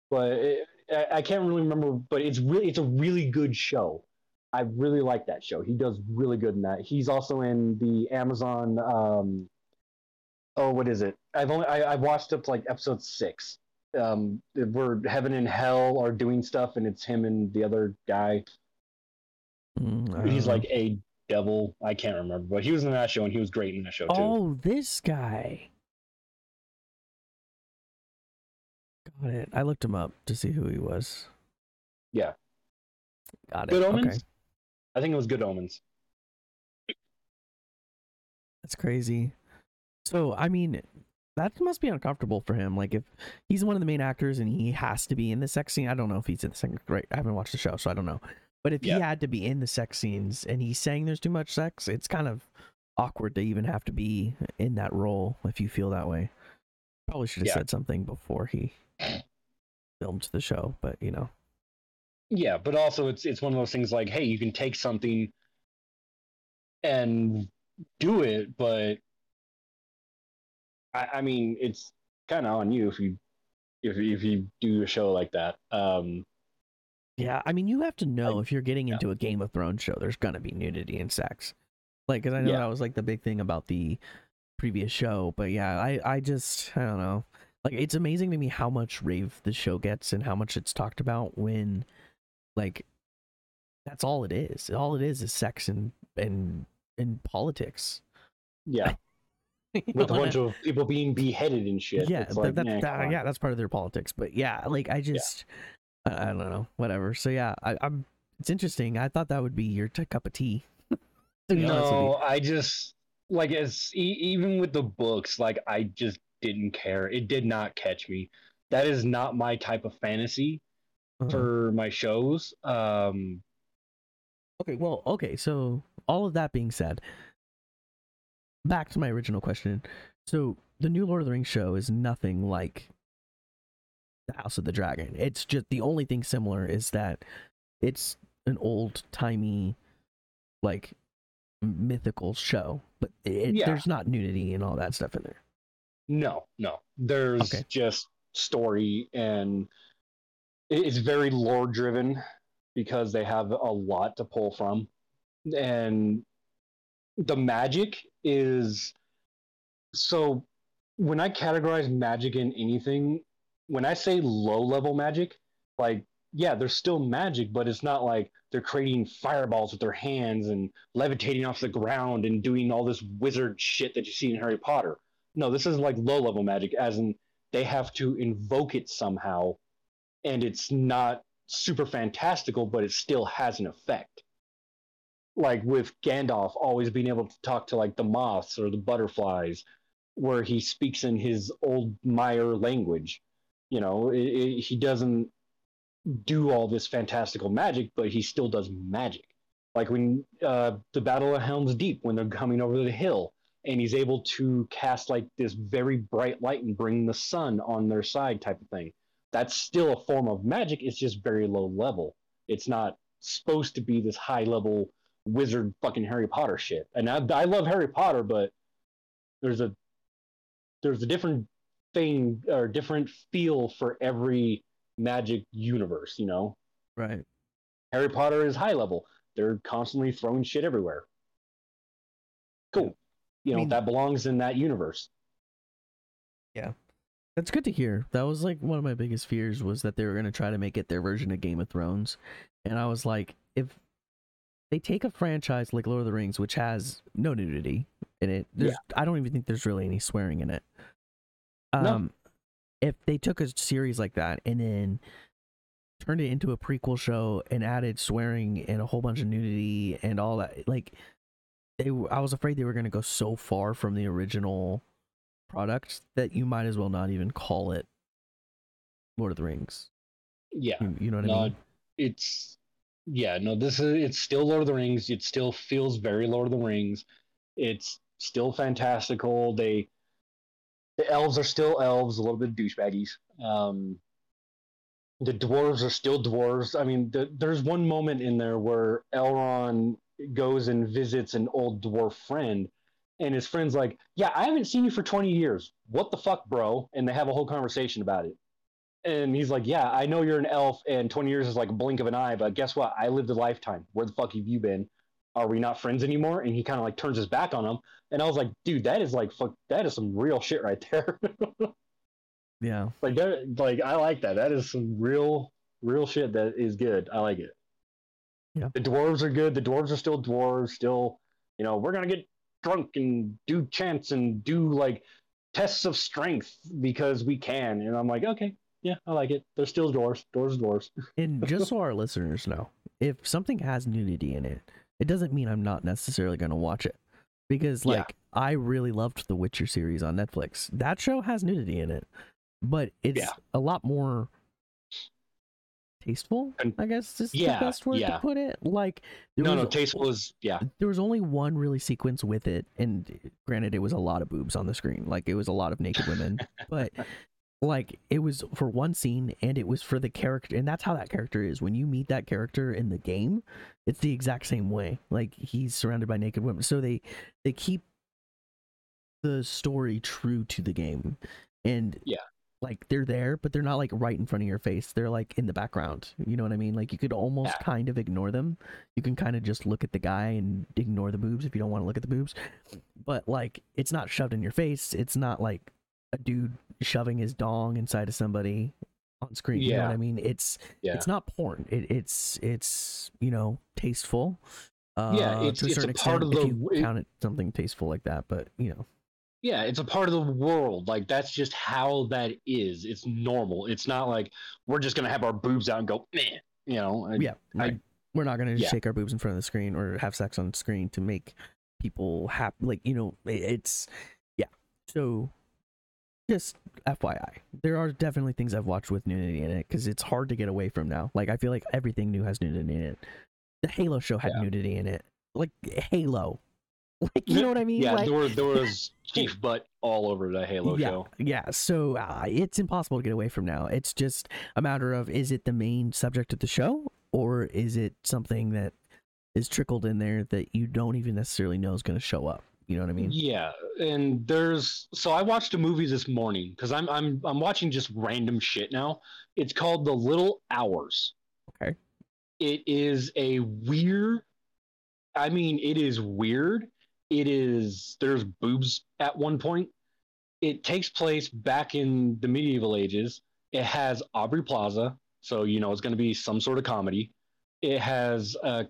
but it, I, I can't really remember. But it's really it's a really good show. I really like that show. He does really good in that. He's also in the Amazon. Um, oh, what is it? I've only I, I watched up to like episode six. Um, where heaven and hell are doing stuff, and it's him and the other guy. Mm, He's like a devil. I can't remember, but he was in that show, and he was great in that show too. Oh, this guy. Got it. I looked him up to see who he was. Yeah. Got it. Good Omens. Okay. I think it was Good Omens. That's crazy. So I mean, that must be uncomfortable for him. Like if he's one of the main actors and he has to be in the sex scene. I don't know if he's in the second. Right, I haven't watched the show, so I don't know. But if Yeah. he had to be in the sex scenes and he's saying there's too much sex, it's kind of awkward to even have to be in that role if you feel that way. Probably should have Yeah. said something before he filmed the show, but you know. Yeah, but also it's it's one of those things like, hey, you can take something and do it, but I, I mean, it's kind of on you if you if if you do a show like that. Um, Yeah, I mean, you have to know I- if you're getting yeah. into a Game of Thrones show, there's gonna be nudity and sex. Like, cause I know Yeah. that was like the big thing about the previous show, but yeah, I I just I don't know. Like, it's amazing to me how much rave the show gets and how much it's talked about when, like, that's all it is. All it is is sex and and and politics. yeah, with a bunch of people being beheaded and shit. yeah, that, like, that, nah, that- yeah, that's part of their politics. But yeah, like I just, I, I don't know, whatever. So yeah, I, I'm. It's interesting. I thought that would be your t- cup of tea. to be honest with you. No, I just like as e- even with the books, like I just didn't care. It did not catch me. That is not my type of fantasy Uh-huh. for my shows. Um, Okay, well, okay. So all of that being said, back to my original question. So the new Lord of the Rings show is nothing like the House of the Dragon. It's just the only thing similar is that it's an old timey, like mythical show, but it, Yeah. there's not nudity and all that stuff in there. no, no. There's Okay. just story and it's very lore driven because they have a lot to pull from. And the magic is so when I categorize magic in anything, when I say low level magic, like yeah, there's still magic, but it's not like they're creating fireballs with their hands and levitating off the ground and doing all this wizard shit that you see in Harry Potter. No, this is like low level magic, as in they have to invoke it somehow, and it's not super fantastical, but it still has an effect. Like with Gandalf always being able to talk to like the moths or the butterflies, where he speaks in his old Maiar language. You know, it, it, he doesn't do all this fantastical magic, but he still does magic. Like when uh, the Battle of Helm's Deep, when they're coming over the hill, and he's able to cast like this very bright light and bring the sun on their side, type of thing. That's still a form of magic. It's just very low level. It's not supposed to be this high level wizard fucking Harry Potter shit. And I, I love Harry Potter, but there's a there's a different thing or different feel for every magic universe, you know? Right. Harry Potter is high level. They're constantly throwing shit everywhere. Cool. You I know, mean- that belongs in that universe. That's good to hear. That was like one of my biggest fears was that they were going to try to make it their version of Game of Thrones. And I was like, if they take a franchise like Lord of the Rings, which has no nudity in it, there's, I don't even think there's really any swearing in it. No. Um, if they took a series like that and then turned it into a prequel show and added swearing and a whole bunch of nudity and all that, like they, I was afraid they were going to go so far from the original product that you might as well not even call it Lord of the Rings. Yeah. You, you know what I mean? it's yeah, no, this is it's still Lord of the Rings. It still feels very Lord of the Rings. It's still fantastical. They the elves are still elves, a little bit douchebaggies. Um, the dwarves are still dwarves. I mean, the, there's one moment in there where Elrond goes and visits an old dwarf friend, and his friend's like, "Yeah, I haven't seen you for 20 years. What the fuck, bro?" And they have a whole conversation about it. And he's like, "Yeah, I know you're an elf, and 20 years is like a blink of an eye, but guess what? I lived a lifetime. Where the fuck have you been? Are we not friends anymore?" And he kind of like turns his back on him. And I was like, "Dude, that is like fuck. That is some real shit right there." Yeah. like, that, like I like that. That is some real, real shit. That is good. I like it. Yeah. The dwarves are good. The dwarves are still dwarves. Still, you know, we're gonna get drunk and do chants and do like tests of strength because we can. And I'm like, okay, yeah, I like it. They're still doors, doors, doors. And just so our listeners know, if something has nudity in it, it doesn't mean I'm not necessarily going to watch it. Because, Yeah. like, I really loved the Witcher series on Netflix. That show has nudity in it, but it's Yeah. a lot more tasteful. I guess is Yeah, the best word yeah. to put it. Like there no, was no, tasteful is yeah. there was only one really sequence with it and granted it was a lot of boobs on the screen like it was a lot of naked women but like it was for one scene and it was for the character and that's how that character is when you meet that character in the game it's the exact same way like he's surrounded by naked women so they they keep the story true to the game and Yeah. Like they're there but they're not like right in front of your face. They're like in the background. You know what i mean? Like you could almost Yeah. kind of ignore them. You can kind of just look at the guy and ignore the boobs if you don't want to look at the boobs. But like it's not shoved in your face. It's not like a dude shoving his dong inside of somebody on screen. You know what Yeah. i mean? It's Yeah. it's not porn. It, it's it's you know tasteful uh, Yeah, it's- to a it's a certain part extent of if the you w- count it something tasteful like that. But you know yeah, it's a part of the world. Like that's just how that is. It's normal. It's not like we're just gonna have our boobs out and go, meh. You know. and- yeah right. we're not gonna just yeah. shake our boobs in front of the screen or have sex on screen to make people happy like you know it's yeah so just fyi there are definitely things i've watched with nudity in it because it's hard to get away from now like i feel like everything new has nudity in it the halo show had Yeah. nudity in it like halo like you know what i mean Yeah, like, there, were, there was chief butt all over the Halo yeah, show. Yeah, so uh, it's impossible to get away from now. It's just a matter of is it the main subject of the show or is it something that is trickled in there that you don't even necessarily know is going to show up? You know what I mean? Yeah, and there's so I watched a movie this morning because I'm I'm I'm watching just random shit now. It's called The Little Hours. Okay. It is a weird. I mean, it is weird. It is there's boobs at one point. It takes place back in the medieval ages. It has Aubrey Plaza, so you know it's going to be some sort of comedy. It has uh,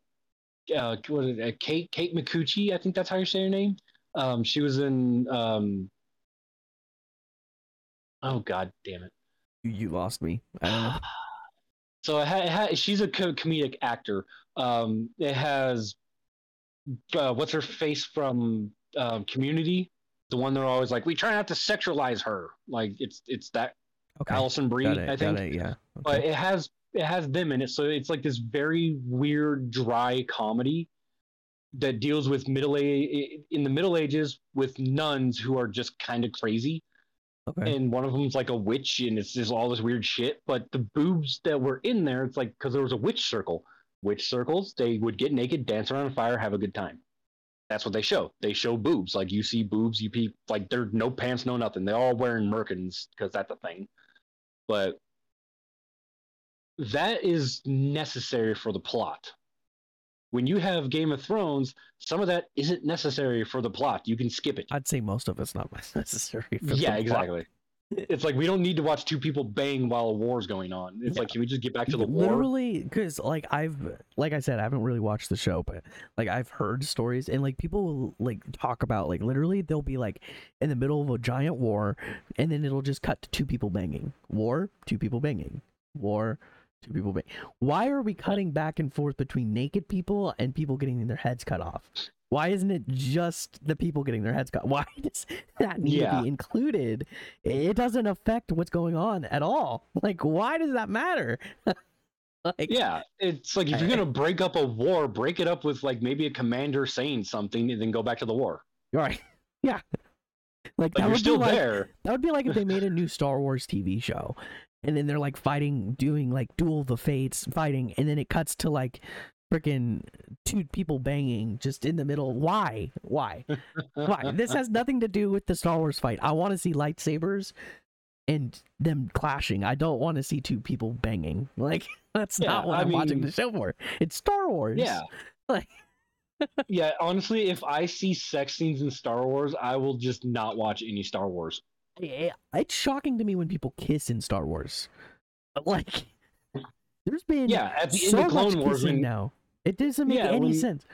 uh what is it, uh, Kate Kate Micucci, I think that's how you say her name. Um, she was in um. Oh God damn it! You, you lost me. I don't know. So it ha- it ha- she's a co- comedic actor. Um, it has uh, what's her face from um, Community, the one they're always like, we try not to sexualize her. Like it's it's that Okay. Alison Brie, it. I think. it. Yeah. But it has it has them in it, so it's like this very weird, dry comedy that deals with middle age in the Middle Ages with nuns who are just kind of crazy okay. and one of them's like a witch and it's just all this weird shit but the boobs that were in there it's like because there was a witch circle witch circles they would get naked dance around a fire have a good time. That's what they show. They show boobs. Like you see boobs you peep like they're no pants no nothing. They're all wearing merkins because that's a thing. But that is necessary for the plot. When you have game of thrones some of that isn't necessary for the plot. You can skip it. I'd say most of it's not necessary. For the yeah, plot. It's like we don't need to watch two people bang while a war's going on. It's Yeah. like can we just get back to the war? literally because like i've like i said i haven't really watched the show but like i've heard stories and like people will like talk about like literally they'll be like in the middle of a giant war and then it'll just cut to two people banging war two people banging war two people banging. why are we cutting back and forth between naked people and people getting their heads cut off why isn't it just the people getting their heads cut why does that need to be included it doesn't affect what's going on at all like why does that matter like Yeah, it's like if you're gonna break up a war, break it up with like maybe a commander saying something and then go back to the war. Right. Yeah. Like, Like that would still be like there. that would be like if they made a new Star Wars TV show and then they're like fighting doing like duel of the fates fighting and then it cuts to like freaking two people banging just in the middle. Why? Why? Why? This has nothing to do with the Star Wars fight. I want to see lightsabers and them clashing. I don't want to see two people banging. Like that's not what I I'm watching the show for. It's Star Wars. Yeah. Like- yeah, honestly, if I see sex scenes in Star Wars, I will just not watch any Star Wars. It's shocking to me when people kiss in Star Wars. Like, there's been Yeah, at the so end of Clone Wars, when, now. It doesn't make Yeah, any when- sense.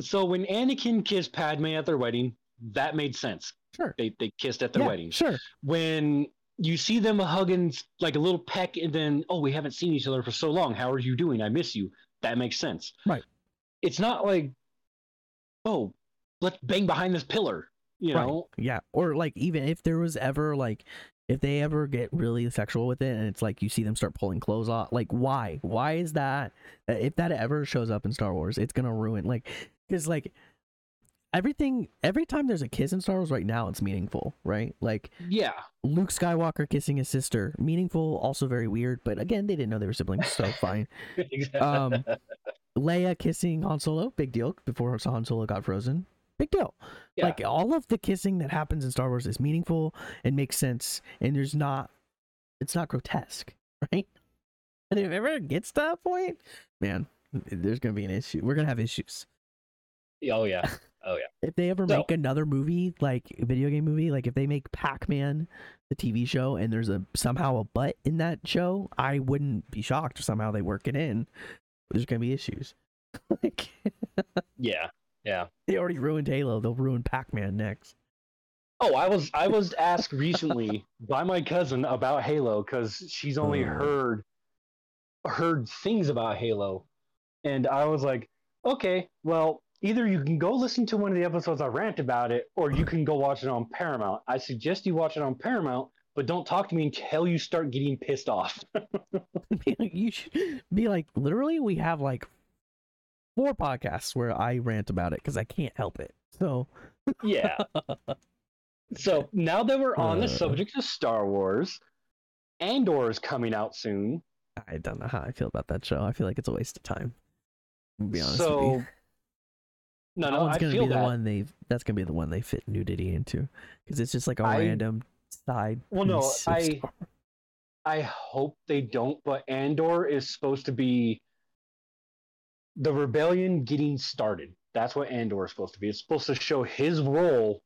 so when Anakin kissed Padme at their wedding, that made sense. Sure. They they kissed at their yeah, wedding. Sure. when you see them hugging like a little peck and then oh we haven't seen each other for so long how are you doing i miss you that makes sense Right. it's not like oh let's bang behind this pillar. You Right. know, Yeah, or like even if there was ever like if they ever get really sexual with it and it's like you see them start pulling clothes off, like why? Why is that? uh, If that ever shows up in Star Wars, it's gonna ruin like because like everything. Every time there's a kiss in Star Wars right now, it's meaningful, right? Like yeah, Luke Skywalker kissing his sister, meaningful, also very weird. But again, they didn't know they were siblings, so fine. Um, Leia kissing Han Solo, big deal. Before Han Solo got frozen, big deal. Yeah. Like all of the kissing that happens in Star Wars is meaningful and makes sense, and there's not, it's not grotesque, right? And if it ever gets to that point, man, there's gonna be an issue. We're gonna have issues. oh yeah, oh yeah. If they ever So- make another movie, like a video game movie, like if they make Pac-Man, the TV show, and there's a somehow a butt in that show, I wouldn't be shocked if somehow they work it in. There's gonna be issues. like Yeah, yeah. they already ruined Halo, they'll ruin Pac-Man next. Oh, I was I was asked recently by my cousin about Halo because she's only Oh. heard heard things about Halo, and I was like, okay, well, either you can go listen to one of the episodes I rant about it, or you can go watch it on Paramount. I suggest you watch it on Paramount, but don't talk to me until you start getting pissed off. you should be like, literally, we have like four podcasts where I rant about it because I can't help it. So yeah. So now that we're on the Uh. subject of Star Wars, Andor is coming out soon. I don't know how I feel about that show. I feel like it's a waste of time. To be honest so with you. no, that no, I gonna feel be the that. one they. That's gonna be the one they fit nudity into, because it's just like a I- random side. Well, no, I- I hope they don't, but Andor is supposed to be the rebellion getting started. That's what Andor is supposed to be. It's supposed to show his role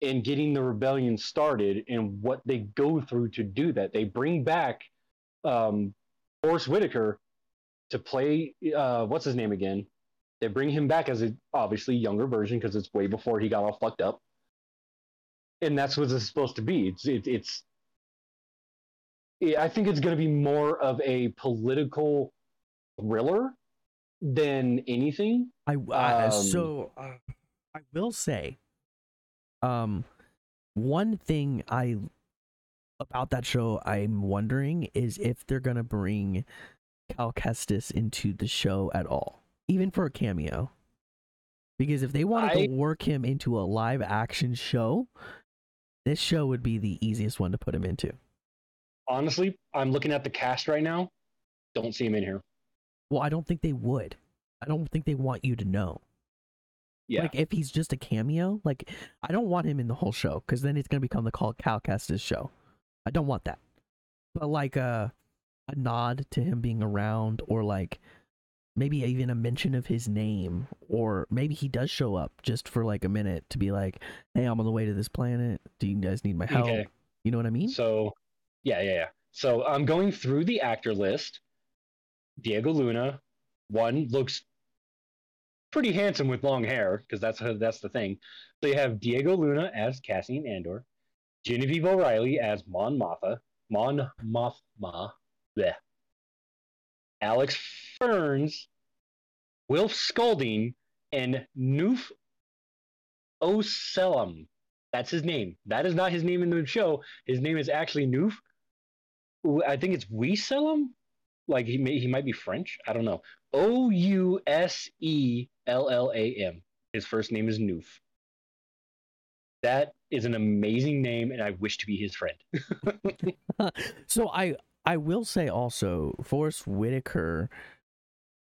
in getting the rebellion started and what they go through to do that. They bring back um, Forest Whitaker to play uh, what's his name again? They bring him back as a obviously younger version because it's way before he got all fucked up, and that's what it's supposed to be. It's it, it's I think it's going to be more of a political thriller than anything. I, I Um, so uh, I will say, um, one thing I about that show I'm wondering is if they're gonna bring Cal Kestis into the show at all, even for a cameo. Because if they wanted I- to work him into a live action show, this show would be the easiest one to put him into. Honestly, I'm looking at the cast right now. Don't see him in here. Well, I don't think they would. I don't think they want you to know. Yeah, Like if he's just a cameo, like I don't want him in the whole show because then it's gonna become the call Cal Kestis show. I don't want that. But like a a nod to him being around, or like maybe even a mention of his name, or maybe he does show up just for like a minute to be like, "Hey, I'm on the way to this planet. Do you guys need my help?" Okay. You know what I mean? So, yeah, yeah, yeah. So I'm going through the actor list. Diego Luna, one looks pretty handsome with long hair because that's that's the thing. So you have Diego Luna as Cassian Andor, Genevieve O'Reilly as Mon Mothma, Mon Mothma, bleh. Alex Ferns, Wilf Scolding, and Noof Ousellam. That's his name. That is not his name in the show. His name is actually Noof. I think it's Weselam. Like he may, he might be French. I don't know. O U S E L L A M. His first name is Noof. That is an amazing name, and I wish to be his friend. so I I will say also Forest Whitaker,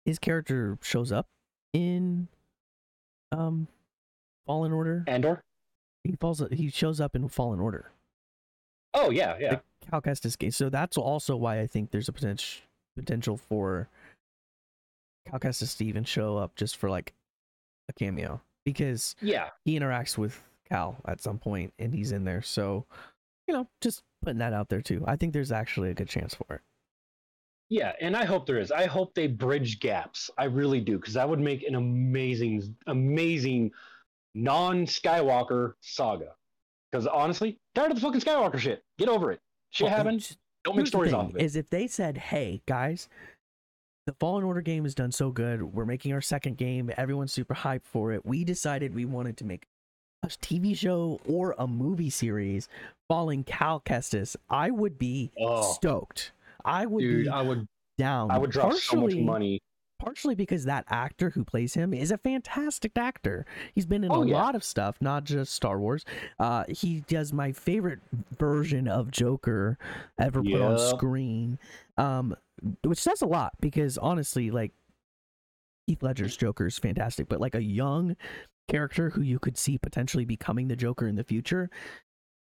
his character shows up in um Fallen Order. Andor. He falls he shows up in Fallen Order. Oh yeah, yeah. The Cal Kestis. So that's also why I think there's a potential potential for Cal Kestis to even show up just for like a cameo because Yeah, he interacts with Cal at some point and he's in there. So you know, just putting that out there too. I think there's actually a good chance for it. yeah, and I hope there is. I hope they bridge gaps. I really do, because that would make an amazing, amazing non-Skywalker saga. Because honestly, tired of the fucking Skywalker shit. Get over it. Shit Well, happened. Don't make stories off of it. Is if they said, "Hey guys, the Fallen Order game has done so good. We're making our second game. Everyone's super hyped for it. We decided we wanted to make a TV show or a movie series following Cal Kestis. I would be Oh. stoked. I would Dude, be I would down. I would drop so much money. Partially because that actor who plays him is a fantastic actor. He's been in Oh, a yeah. lot of stuff, not just Star Wars. Uh, he does my favorite version of Joker ever put on screen, um, which says a lot because honestly, like Heath Ledger's Joker is fantastic, but like a young character who you could see potentially becoming the Joker in the future.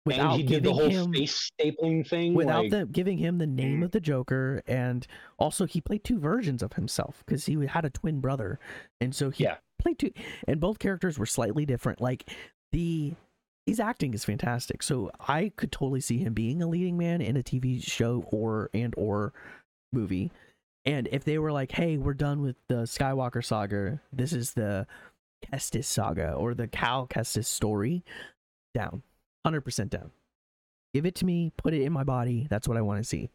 Without and he did the giving whole him face stapling thing. without like, the giving him the name of the Joker, and also he played two versions of himself because he had a twin brother, and so he Yeah. played two, and both characters were slightly different. Like the his acting is fantastic, so I could totally see him being a leading man in a TV show or and or movie. And if they were like, "Hey, we're done with the Skywalker saga. This is the Kestis saga or the Cal Kestis story," down, hundred percent down. Give it to me. Put it in my body. That's what I want to see.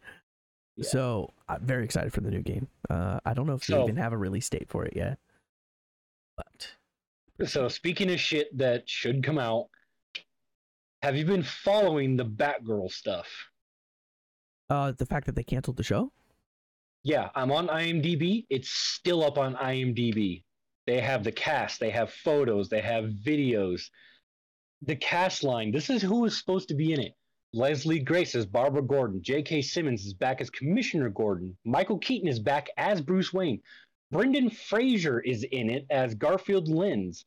Yeah. So I'm very excited for the new game. Uh, I don't know if they So- even have a release date for it yet, but So speaking of shit that should come out, have you been following the Batgirl stuff? uh, the fact that they canceled the show. Yeah, I'm on IMDb. It's still up on IMDb. They have the cast, they have photos, they have videos. The cast line, this is who is supposed to be in it. Leslie Grace as Barbara Gordon. J.K. Simmons is back as Commissioner Gordon. Michael Keaton is back as Bruce Wayne. Brendan Fraser is in it as Garfield Lynns.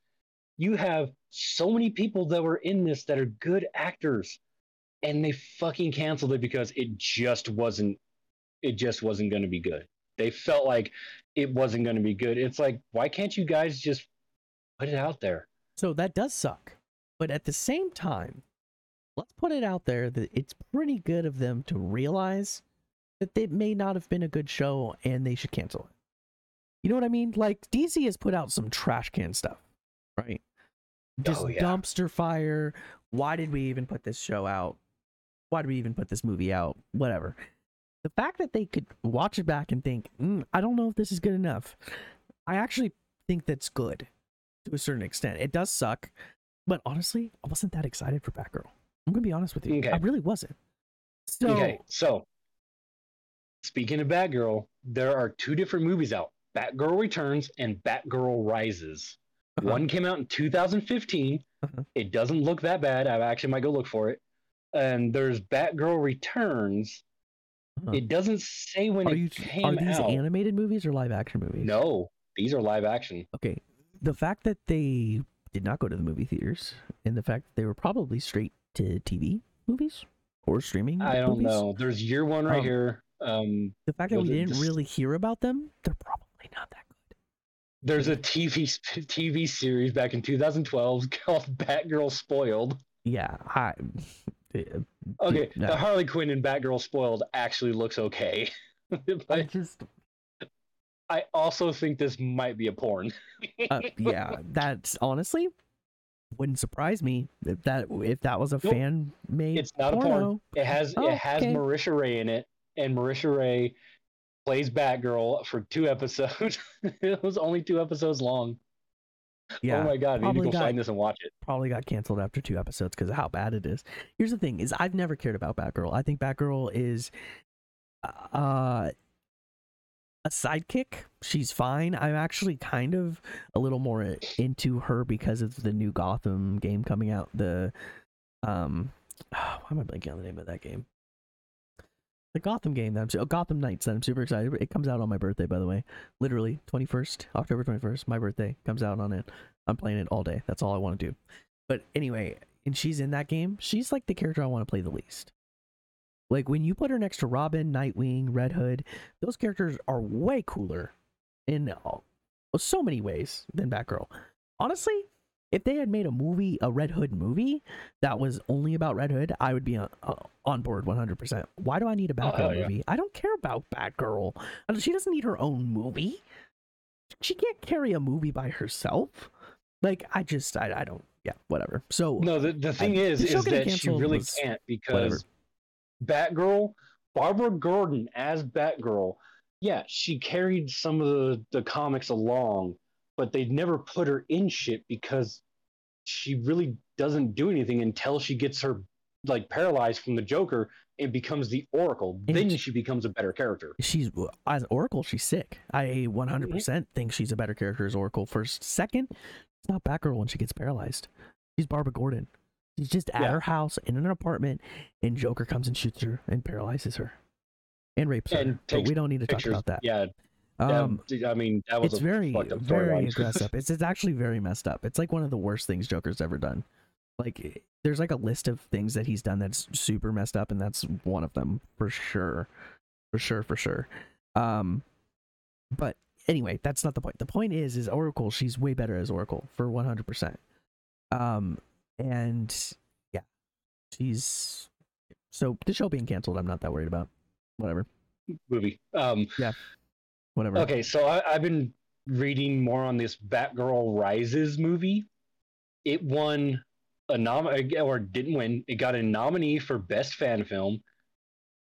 You have so many people that were in this that are good actors, and they fucking canceled it because it just wasn't it just wasn't going to be good. They felt like it wasn't going to be good. It's like, why can't you guys just put it out there? So that does suck. But at the same time, let's put it out there that it's pretty good of them to realize that it may not have been a good show and they should cancel it. You know what I mean? Like DC has put out some trash can stuff, right? Just Oh, yeah. dumpster fire. Why did we even put this show out? Why did we even put this movie out? Whatever. The fact that they could watch it back and think, mm, I don't know if this is good enough. I actually think that's good to a certain extent. It does suck, but honestly, I wasn't that excited for Batgirl. I'm gonna be honest with you. Okay. I really wasn't. So okay, so speaking of Batgirl, there are two different movies out Batgirl Returns and Batgirl Rises. uh-huh, One came out in 2015. Uh-huh. It doesn't look that bad. I actually might go look for it. And there's Batgirl Returns. uh-huh. It doesn't say when are it you came are these out. animated movies or live action movies? No, these are live action. Okay. The fact that they did not go to the movie theaters and the fact that they were probably straight to TV movies or streaming I don't movies, know. There's year one right Um, here. Um, The fact that we didn't just- really hear about them, they're probably not that good. there's a TV TV series back in 2012 called Batgirl Spoiled. Yeah, I uh, Okay, no. the Harley Quinn and Batgirl Spoiled actually looks okay. I but just I also think this might be a porn. uh, yeah, that's honestly wouldn't surprise me if that if that was a Nope. fan made It's not a porn. It has Oh, it has okay. Marisha Ray in it, and Marisha Ray plays Batgirl for two episodes. it was only two episodes long. Yeah, oh my god, I need to go got- find this and watch it. probably got canceled after two episodes because of how bad it is. Here's the thing: is I've never cared about Batgirl. I think Batgirl is uh a sidekick. She's fine. I'm actually kind of a little more into her because of the new Gotham game coming out. The um, why am I blanking on the name of that game? The Gotham game that I'm oh, Gotham Knights that I'm super excited. It comes out on my birthday, by the way. Literally 21st, October 21st, my birthday comes out on it. I'm playing it all day. That's all I want to do. But anyway, and she's in that game. She's like the character I want to play the least. Like when you put her next to Robin, Nightwing, Red Hood, those characters are way cooler in all, so many ways than Batgirl. Honestly, if they had made a movie, a Red Hood movie that was only about Red Hood, I would be on, uh, on board 100%. Why do I need a Oh, Batgirl hell yeah. movie? I don't care about Batgirl. She doesn't need her own movie. She can't carry a movie by herself. Like I just I, I don't yeah whatever. So No, the, the thing I- is, is that she really was can't whatever. Batgirl, Barbara Gordon as Batgirl, yeah, she carried some of the, the comics along, but they never put her in shit because she really doesn't do anything until she gets her like paralyzed from the Joker and becomes the Oracle. And then she- she becomes a better character. She's as Oracle. She's sick. I 100% think she's a better character as Oracle. First, second, it's not Batgirl when she gets paralyzed. She's Barbara Gordon. She's just at Yeah. her house in an apartment, and Joker comes and shoots her and paralyzes her, and rapes her. But we don't need to talk about that. yeah. Um, yeah, I mean, that was it's a very fucked up very aggressive it's, it's actually very messed up it's like one of the worst things joker's ever done like there's like a list of things that he's done that's super messed up and that's one of them for sure for sure for sure um but anyway that's not the point the point is is oracle she's way better as oracle for 100% um and yeah she's so the show being canceled i'm not that worried about whatever movie. Um, whatever okay, so I, I've been reading more on this Batgirl Rises movie. It won a nom or didn't win. It got a nominee for best fan film.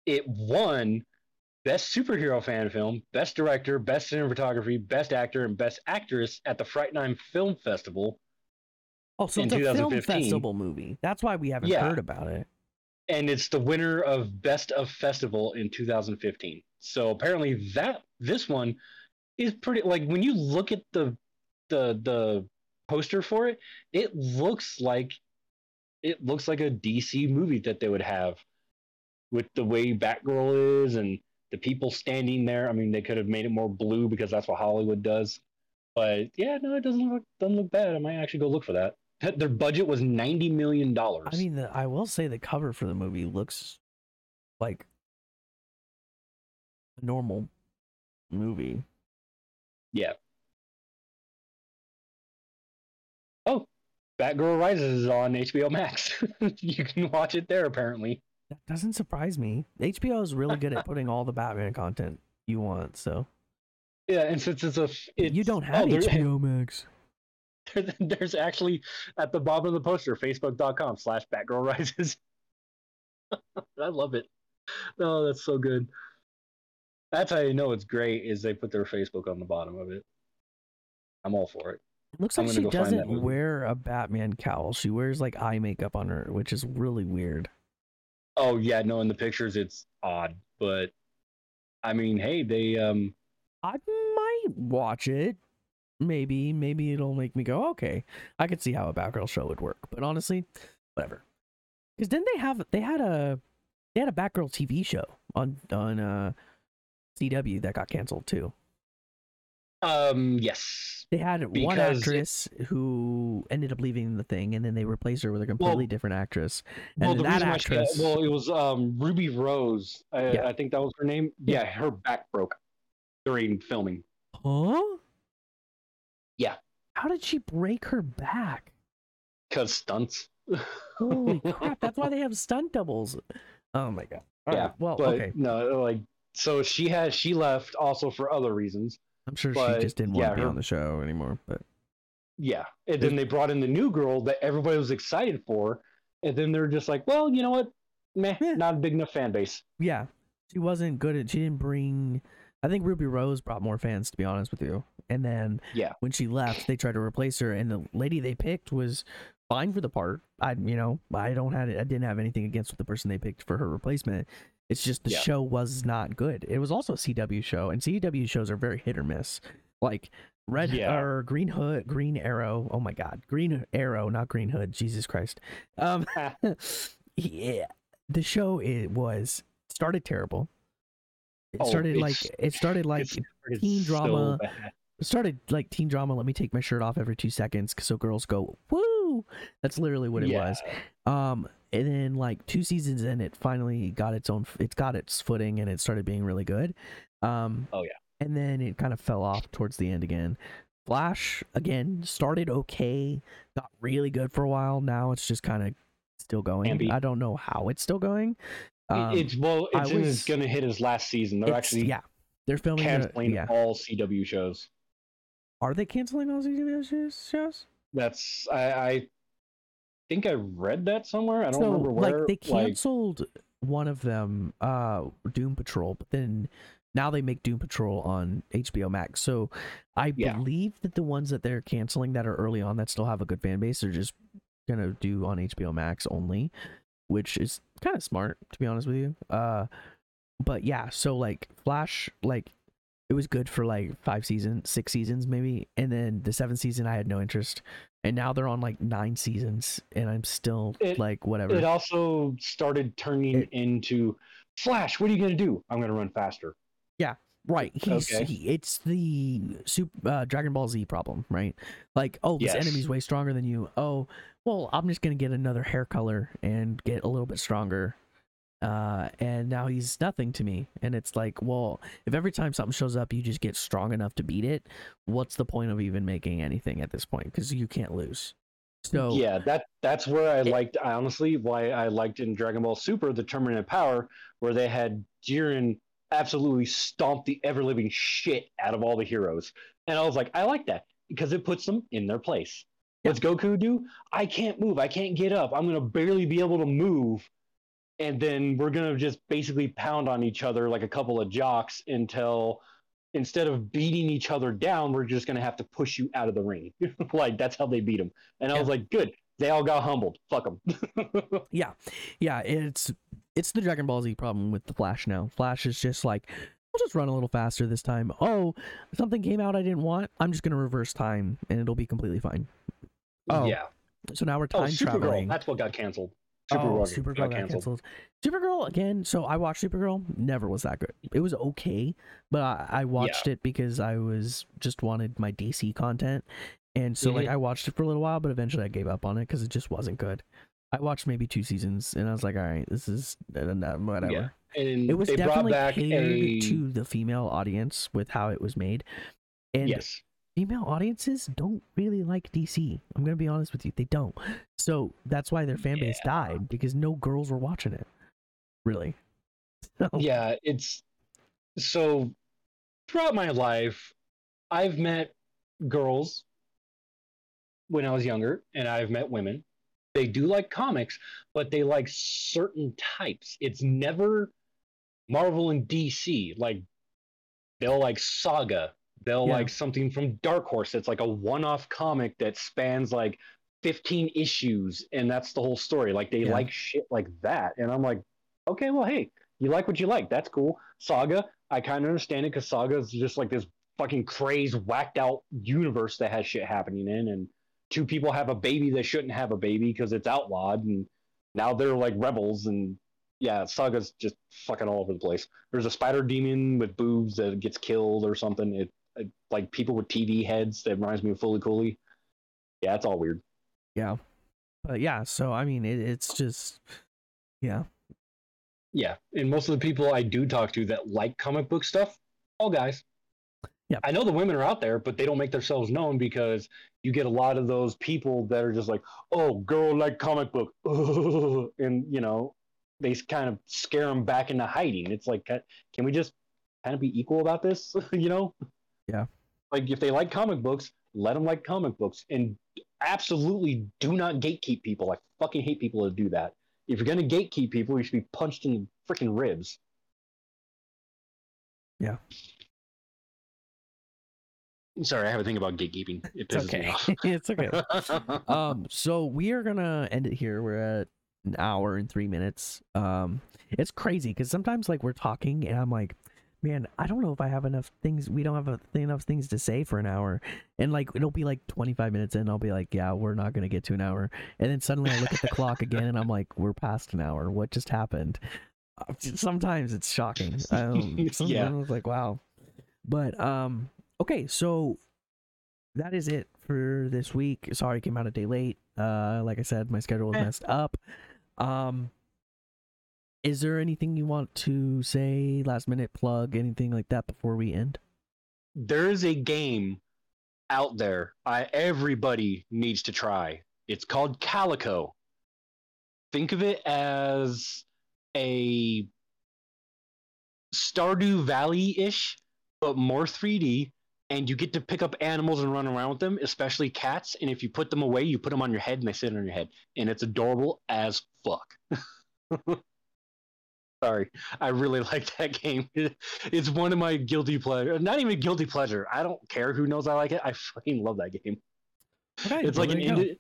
It won best superhero fan film, best director, best cinematography, best actor, and best actress at the Frightenheim Film Festival. Oh so it's a film festival movie. That's why we haven't Yeah. heard about it. And it's the winner of best of festival in 2015 so apparently that this one is pretty like when you look at the the the poster for it it looks like it looks like a dc movie that they would have with the way batgirl is and the people standing there. I mean they could have made it more blue because that's what hollywood does. But yeah no it doesn't look doesn't look bad. I might actually go look for that their budget was 90 million dollars I mean, the, I will say the cover for the movie looks like a normal movie. Yeah. Oh, Batgirl Rises is on HBO Max. you can watch it there apparently. That doesn't surprise me. HBO is really good at putting all the Batman content you want. So Yeah, and since it's a, it's, you don't have oh, HBO Max. There's actually at the bottom of the poster, facebook.com slash Batgirl Rises. I love it. Oh, that's so good. That's how you know it's great is they put their Facebook on the bottom of it. I'm all for it. It looks I'm like she go find that doesn't wear a Batman cowl. She wears like eye makeup on her, which is really weird. Oh yeah, no, in the pictures it's odd, but I mean, hey, they um I might watch it. Maybe, maybe it'll make me go, okay. I could see how a Batgirl show would work. But honestly, whatever. Because didn't they have they had a they had a Batgirl TV show on on uh CW that got canceled too. um yes. They had one Because it- actress who ended up leaving the thing, and then they replaced her with a completely different actress. Well, the that reason why she got- actress, well, it was um Ruby Rose. I, Yeah. I think that was her name. Yeah. Yeah, her back broke during filming. huh? Yeah. How did she break her back? Cause stunts. Holy crap! That's why they have stunt doubles. Oh my god. All yeah. right, Well, but okay. no, like so she has she left also for other reasons. I'm sure but, she just didn't want yeah, to be her- on the show anymore. But Yeah, and then they brought in the new girl that everybody was excited for, and then they're just like, well, you know what? Meh, Yeah. not a big enough fan base. yeah, she wasn't good at. She didn't bring. I think Ruby Rose brought more fans, to be honest with you. And then Yeah. when she left, they tried to replace her, and the lady they picked was fine for the part. I, you know, I don't have, I didn't have anything against the person they picked for her replacement. It's just the Yeah. show was not good. It was also a CW show, and CW shows are very hit or miss. Like Red Yeah. or Green Hood, Green Arrow. Oh my God, Green Arrow, not Green Hood. Jesus Christ. Um, yeah, the show it was started terrible. It Oh, started like it started like teen drama. bad. it started like teen drama. Let me take my shirt off every two seconds, so girls go woo. That's literally what it Yeah. was. Um, and then like two seasons in, it finally got its own. It's got its footing, and it started being really good. Um, Oh, yeah. and then it kind of fell off towards the end again. Flash again started okay, got really good for a while. Now it's just kind of still going. I don't know how it's still going. Um, it's well, it's, was- it's gonna hit his last season. They're actually yeah, they're filming. canceling yeah, all CW shows. are they canceling all CW shows-? That's I, I think I read that somewhere. I don't so remember where. like they like, canceled one of them uh doom patrol but then now they make Doom Patrol on HBO Max. So I Yeah. believe that the ones that they're canceling that are early on that still have a good fan base, they're just gonna do on HBO Max only, which is kind of smart to be honest with you. Uh, but yeah, so like Flash, like it was good for like five seasons, six seasons maybe, and then the seventh season I had no interest, and now they're on like nine seasons, and I'm still It- like whatever. It also started turning It- into Flash. What are you gonna do? I'm gonna run faster. Yeah, Right. He's Okay. he, it's the super uh, Dragon Ball Z problem, right? Like, oh, this Yes. enemy's way stronger than you. Oh, well, I'm just gonna get another hair color and get a little bit stronger. Uh, and now he's nothing to me. And it's like, well, if every time something shows up, you just get strong enough to beat it, what's the point of even making anything at this point? Because you can't lose. So yeah, that that's where I It- liked. Honestly, why I liked in Dragon Ball Super the of Power, where they had Jiren absolutely stomp the ever living shit out of all the heroes, and I was like, I like that because it puts them in their place. What's Goku do? I can't move. I can't get up. I'm gonna barely be able to move, and then we're gonna just basically pound on each other like a couple of jocks until instead of beating each other down, we're just gonna have to push you out of the ring. like that's how they beat him. And I was like, good. They all got humbled. Fuck them. yeah yeah it's it's the dragon ball z problem with the flash now flash is just like i'll just run a little faster this time oh something came out i didn't want i'm just going to reverse time and it'll be completely fine Oh, yeah. so now we're Oh, time Supergirl. traveling That's what got canceled. oh, Supergirl supergirl got got canceled. canceled supergirl again so i watched supergirl never was that good it was okay but i, I watched it because i was just wanted my dc content and so like Mhm. i watched it for a little while but eventually i gave up on it because it just wasn't good I watched maybe two seasons, and I was like, "All right, this is whatever." Yeah. And it was they brought definitely back catered a to the female audience with how it was made and yes. Female audiences don't really like dc i'm gonna be honest with you they don't so that's why their fan base Yeah. died because no girls were watching it really So, Yeah, it's so throughout my life, I've met girls when I was younger, and I've met women. They do like comics, but they like certain types. It's never Marvel and DC. Like they'll like Saga. They'll Yeah. like something from Dark Horse. It's like a one-off comic that spans like 15 issues, and that's the whole story. Like they Yeah. like shit like that, and I'm like, okay, well, hey, you like what you like. That's cool. Saga, I kind of understand it because Saga is just like this fucking crazed, whacked out universe that has shit happening in, and two people have a baby that shouldn't have a baby because it's outlawed, and now they're like rebels, and yeah, Saga's just fucking all over the place. There's a spider demon with boobs that gets killed or something. It, like people with TV heads that reminds me of Fooly Cooly. Yeah, it's all weird. yeah but yeah so i mean it, it's just yeah Yeah, and most of the people I do talk to that like comic book stuff, all guys. Yeah, I know the women are out there, but they don't make themselves known because you get a lot of those people that are just like, "Oh, girl like comic book," and you know, they kind of scare them back into hiding. It's like, can we just kind of be equal about this? you know? Yeah. Like if they like comic books, let them like comic books, and absolutely do not gatekeep people. I fucking hate people that do that. If you're gonna gatekeep people, you should be punched in the freaking ribs. Yeah. Sorry, I have a thing about gatekeeping. It pisses me okay it's okay um so we are gonna end it here we're at an hour and three minutes um it's crazy because sometimes like we're talking and i'm like man i don't know if i have enough things we don't have a, enough things to say for an hour and like it'll be like 25 minutes in i'll be like yeah we're not gonna get to an hour and then suddenly i look at the clock again and i'm like we're past an hour what just happened Uh, sometimes it's shocking um, sometimes Yeah. it's like wow but um okay so that is it for this week. Sorry, it came out a day late. Uh, like I said, my schedule was Eh. messed up. Um, is there anything you want to say, last minute plug, anything like that before we end? there is a game out there I everybody needs to try. It's called Calico. Think of it as a Stardew Valley-ish, but more 3D, and you get to pick up animals and run around with them, especially cats. And if you put them away, you put them on your head and they sit on your head, and it's adorable as fuck. Sorry, I really like that game. It's one of my guilty pleasure. Not even guilty pleasure. I don't care who knows I like it. I fucking love that game. Okay, It's well, like an there you go. indi-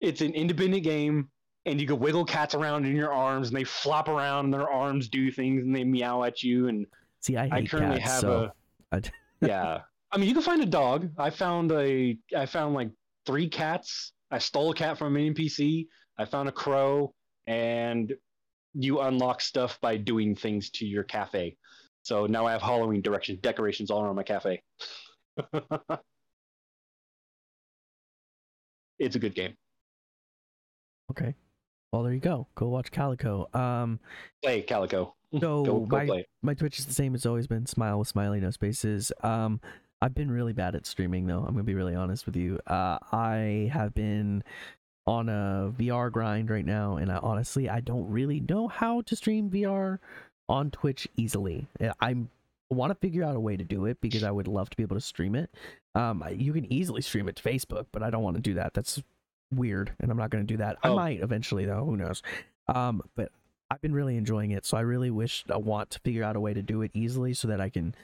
it's an independent game, and you can wiggle cats around in your arms, and they flop around, and their arms do things, and they meow at you. And See, I hate I currently cats, have so a I d- yeah. I mean, you can find a dog. I found a I found like three cats. I stole a cat from an NPC. I found a crow, and you unlock stuff by doing things to your cafe. So now I have Halloween direction decorations all around my cafe. it's a good game. okay. Well, there you go. Go watch Calico. Um, Play Calico. so go go my play. my Twitch is the same. It's always been Smile with Smiley No Spaces. Um, I've been really bad at streaming though. I'm gonna be really honest with you. Uh, I have been on a VR grind right now, and I honestly I don't really know how to stream VR on Twitch easily. I'm want to figure out a way to do it because I would love to be able to stream it. Um, you can easily stream it to Facebook, but I don't want to do that. That's weird, and I'm not going to do that. I Oh. might eventually, though. Who knows? Um, but I've been really enjoying it, so I really wish I want to figure out a way to do it easily so that I can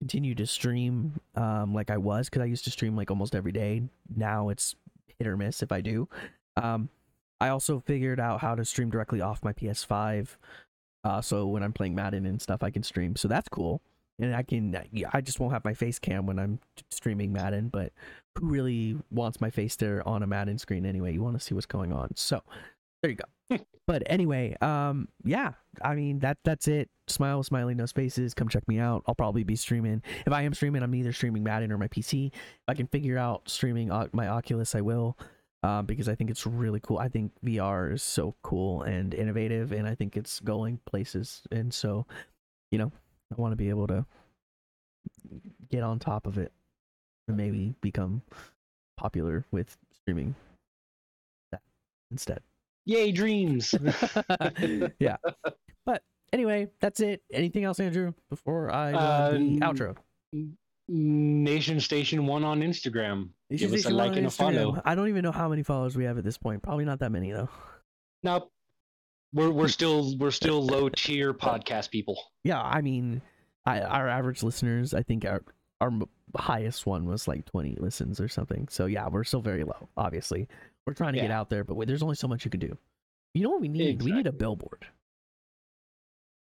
continue to stream um, like I was because I used to stream like almost every day. Now it's hit or miss if I do. Um, I also figured out how to stream directly off my PS5, uh, so when I'm playing Madden and stuff, I can stream. So that's cool. And I can, I just won't have my face cam when I'm streaming Madden. But who really wants my face there on a Madden screen anyway? You want to see what's going on. So there you go. but anyway, um, yeah, I mean that that's it. Smile smiley no spaces. Come check me out. I'll probably be streaming. If I am streaming, I'm either streaming Madden or my PC. If I can figure out streaming my Oculus, I will. Um, because I think it's really cool. I think VR is so cool and innovative, and I think it's going places. And so, you know, I want to be able to get on top of it and maybe become popular with streaming that instead. Yay, dreams! yeah. But anyway, that's it. Anything else, Andrew, before I go on the outro? Nation Station One on Instagram. Give us a like and a follow. I don't even know how many followers we have at this point. Probably not that many though. Nope. We're we're hmm. still we're still low tier podcast people. Yeah, I mean, I, our average listeners, I think our our highest one was like 20 listens or something. So yeah, we're still very low. Obviously, we're trying to get out there, but wait, there's only so much you can do. You know what we need? We need a billboard.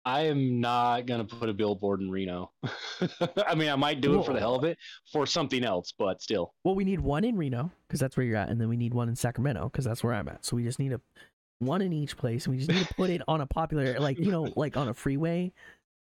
I am not gonna put a billboard in Reno. I mean, I might do it for the hell of it for something else, but still. Well, we need one in Reno because that's where you're at, and then we need one in Sacramento because that's where I'm at. So we just need a one in each place, and we just need to put it on a popular, like you know, like on a freeway,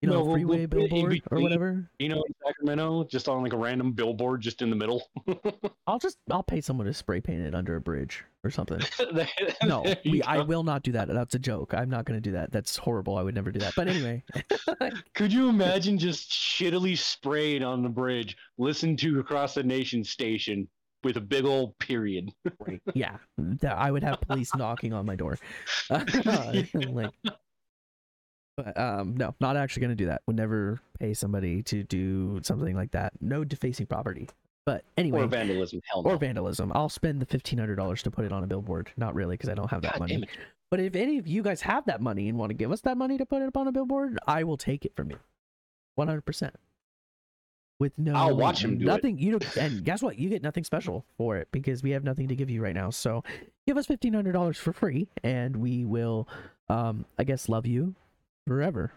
you know, No, freeway we'll billboard or whatever. You know, in Sacramento, just on like a random billboard, just in the middle. I'll just I'll pay someone to spray paint it under a bridge or something. There- No, there we, I will not do that. That's a joke. I'm not going to do that. That's horrible. I would never do that. But anyway, Could you imagine just shittily sprayed on the bridge, listen to across the nation station with a big old period? yeah, I would have police knocking on my door. like, but um, no, not actually going to do that. Would never pay somebody to do something like that. No defacing property. But anyway, Or vandalism? Hell no. or vandalism. I'll spend the fifteen hundred dollars to put it on a billboard. Not really, because I don't have that God money. But if any of you guys have that money and want to give us that money to put it up on a billboard, I will take it from you, one hundred percent. With no, I'll watch him do it. nothing. You don't, and guess what? You get nothing special for it because we have nothing to give you right now. So give us fifteen hundred dollars for free, and we will, um, I guess, love you forever.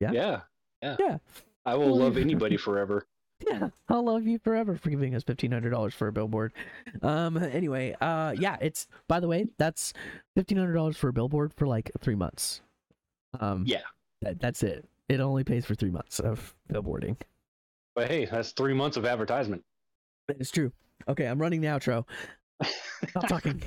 Yeah. Yeah. Yeah. Yeah. I will love anybody forever. Yeah, I'll love you forever for giving us fifteen hundred dollars for a billboard. Um. Anyway, uh, yeah. It's by the way, that's fifteen hundred dollars for a billboard for like three months. Um. Yeah. That, that's it. It only pays for three months of billboarding. But hey, that's three months of advertisement. It's true. Okay, I'm running the outro. Stop talking.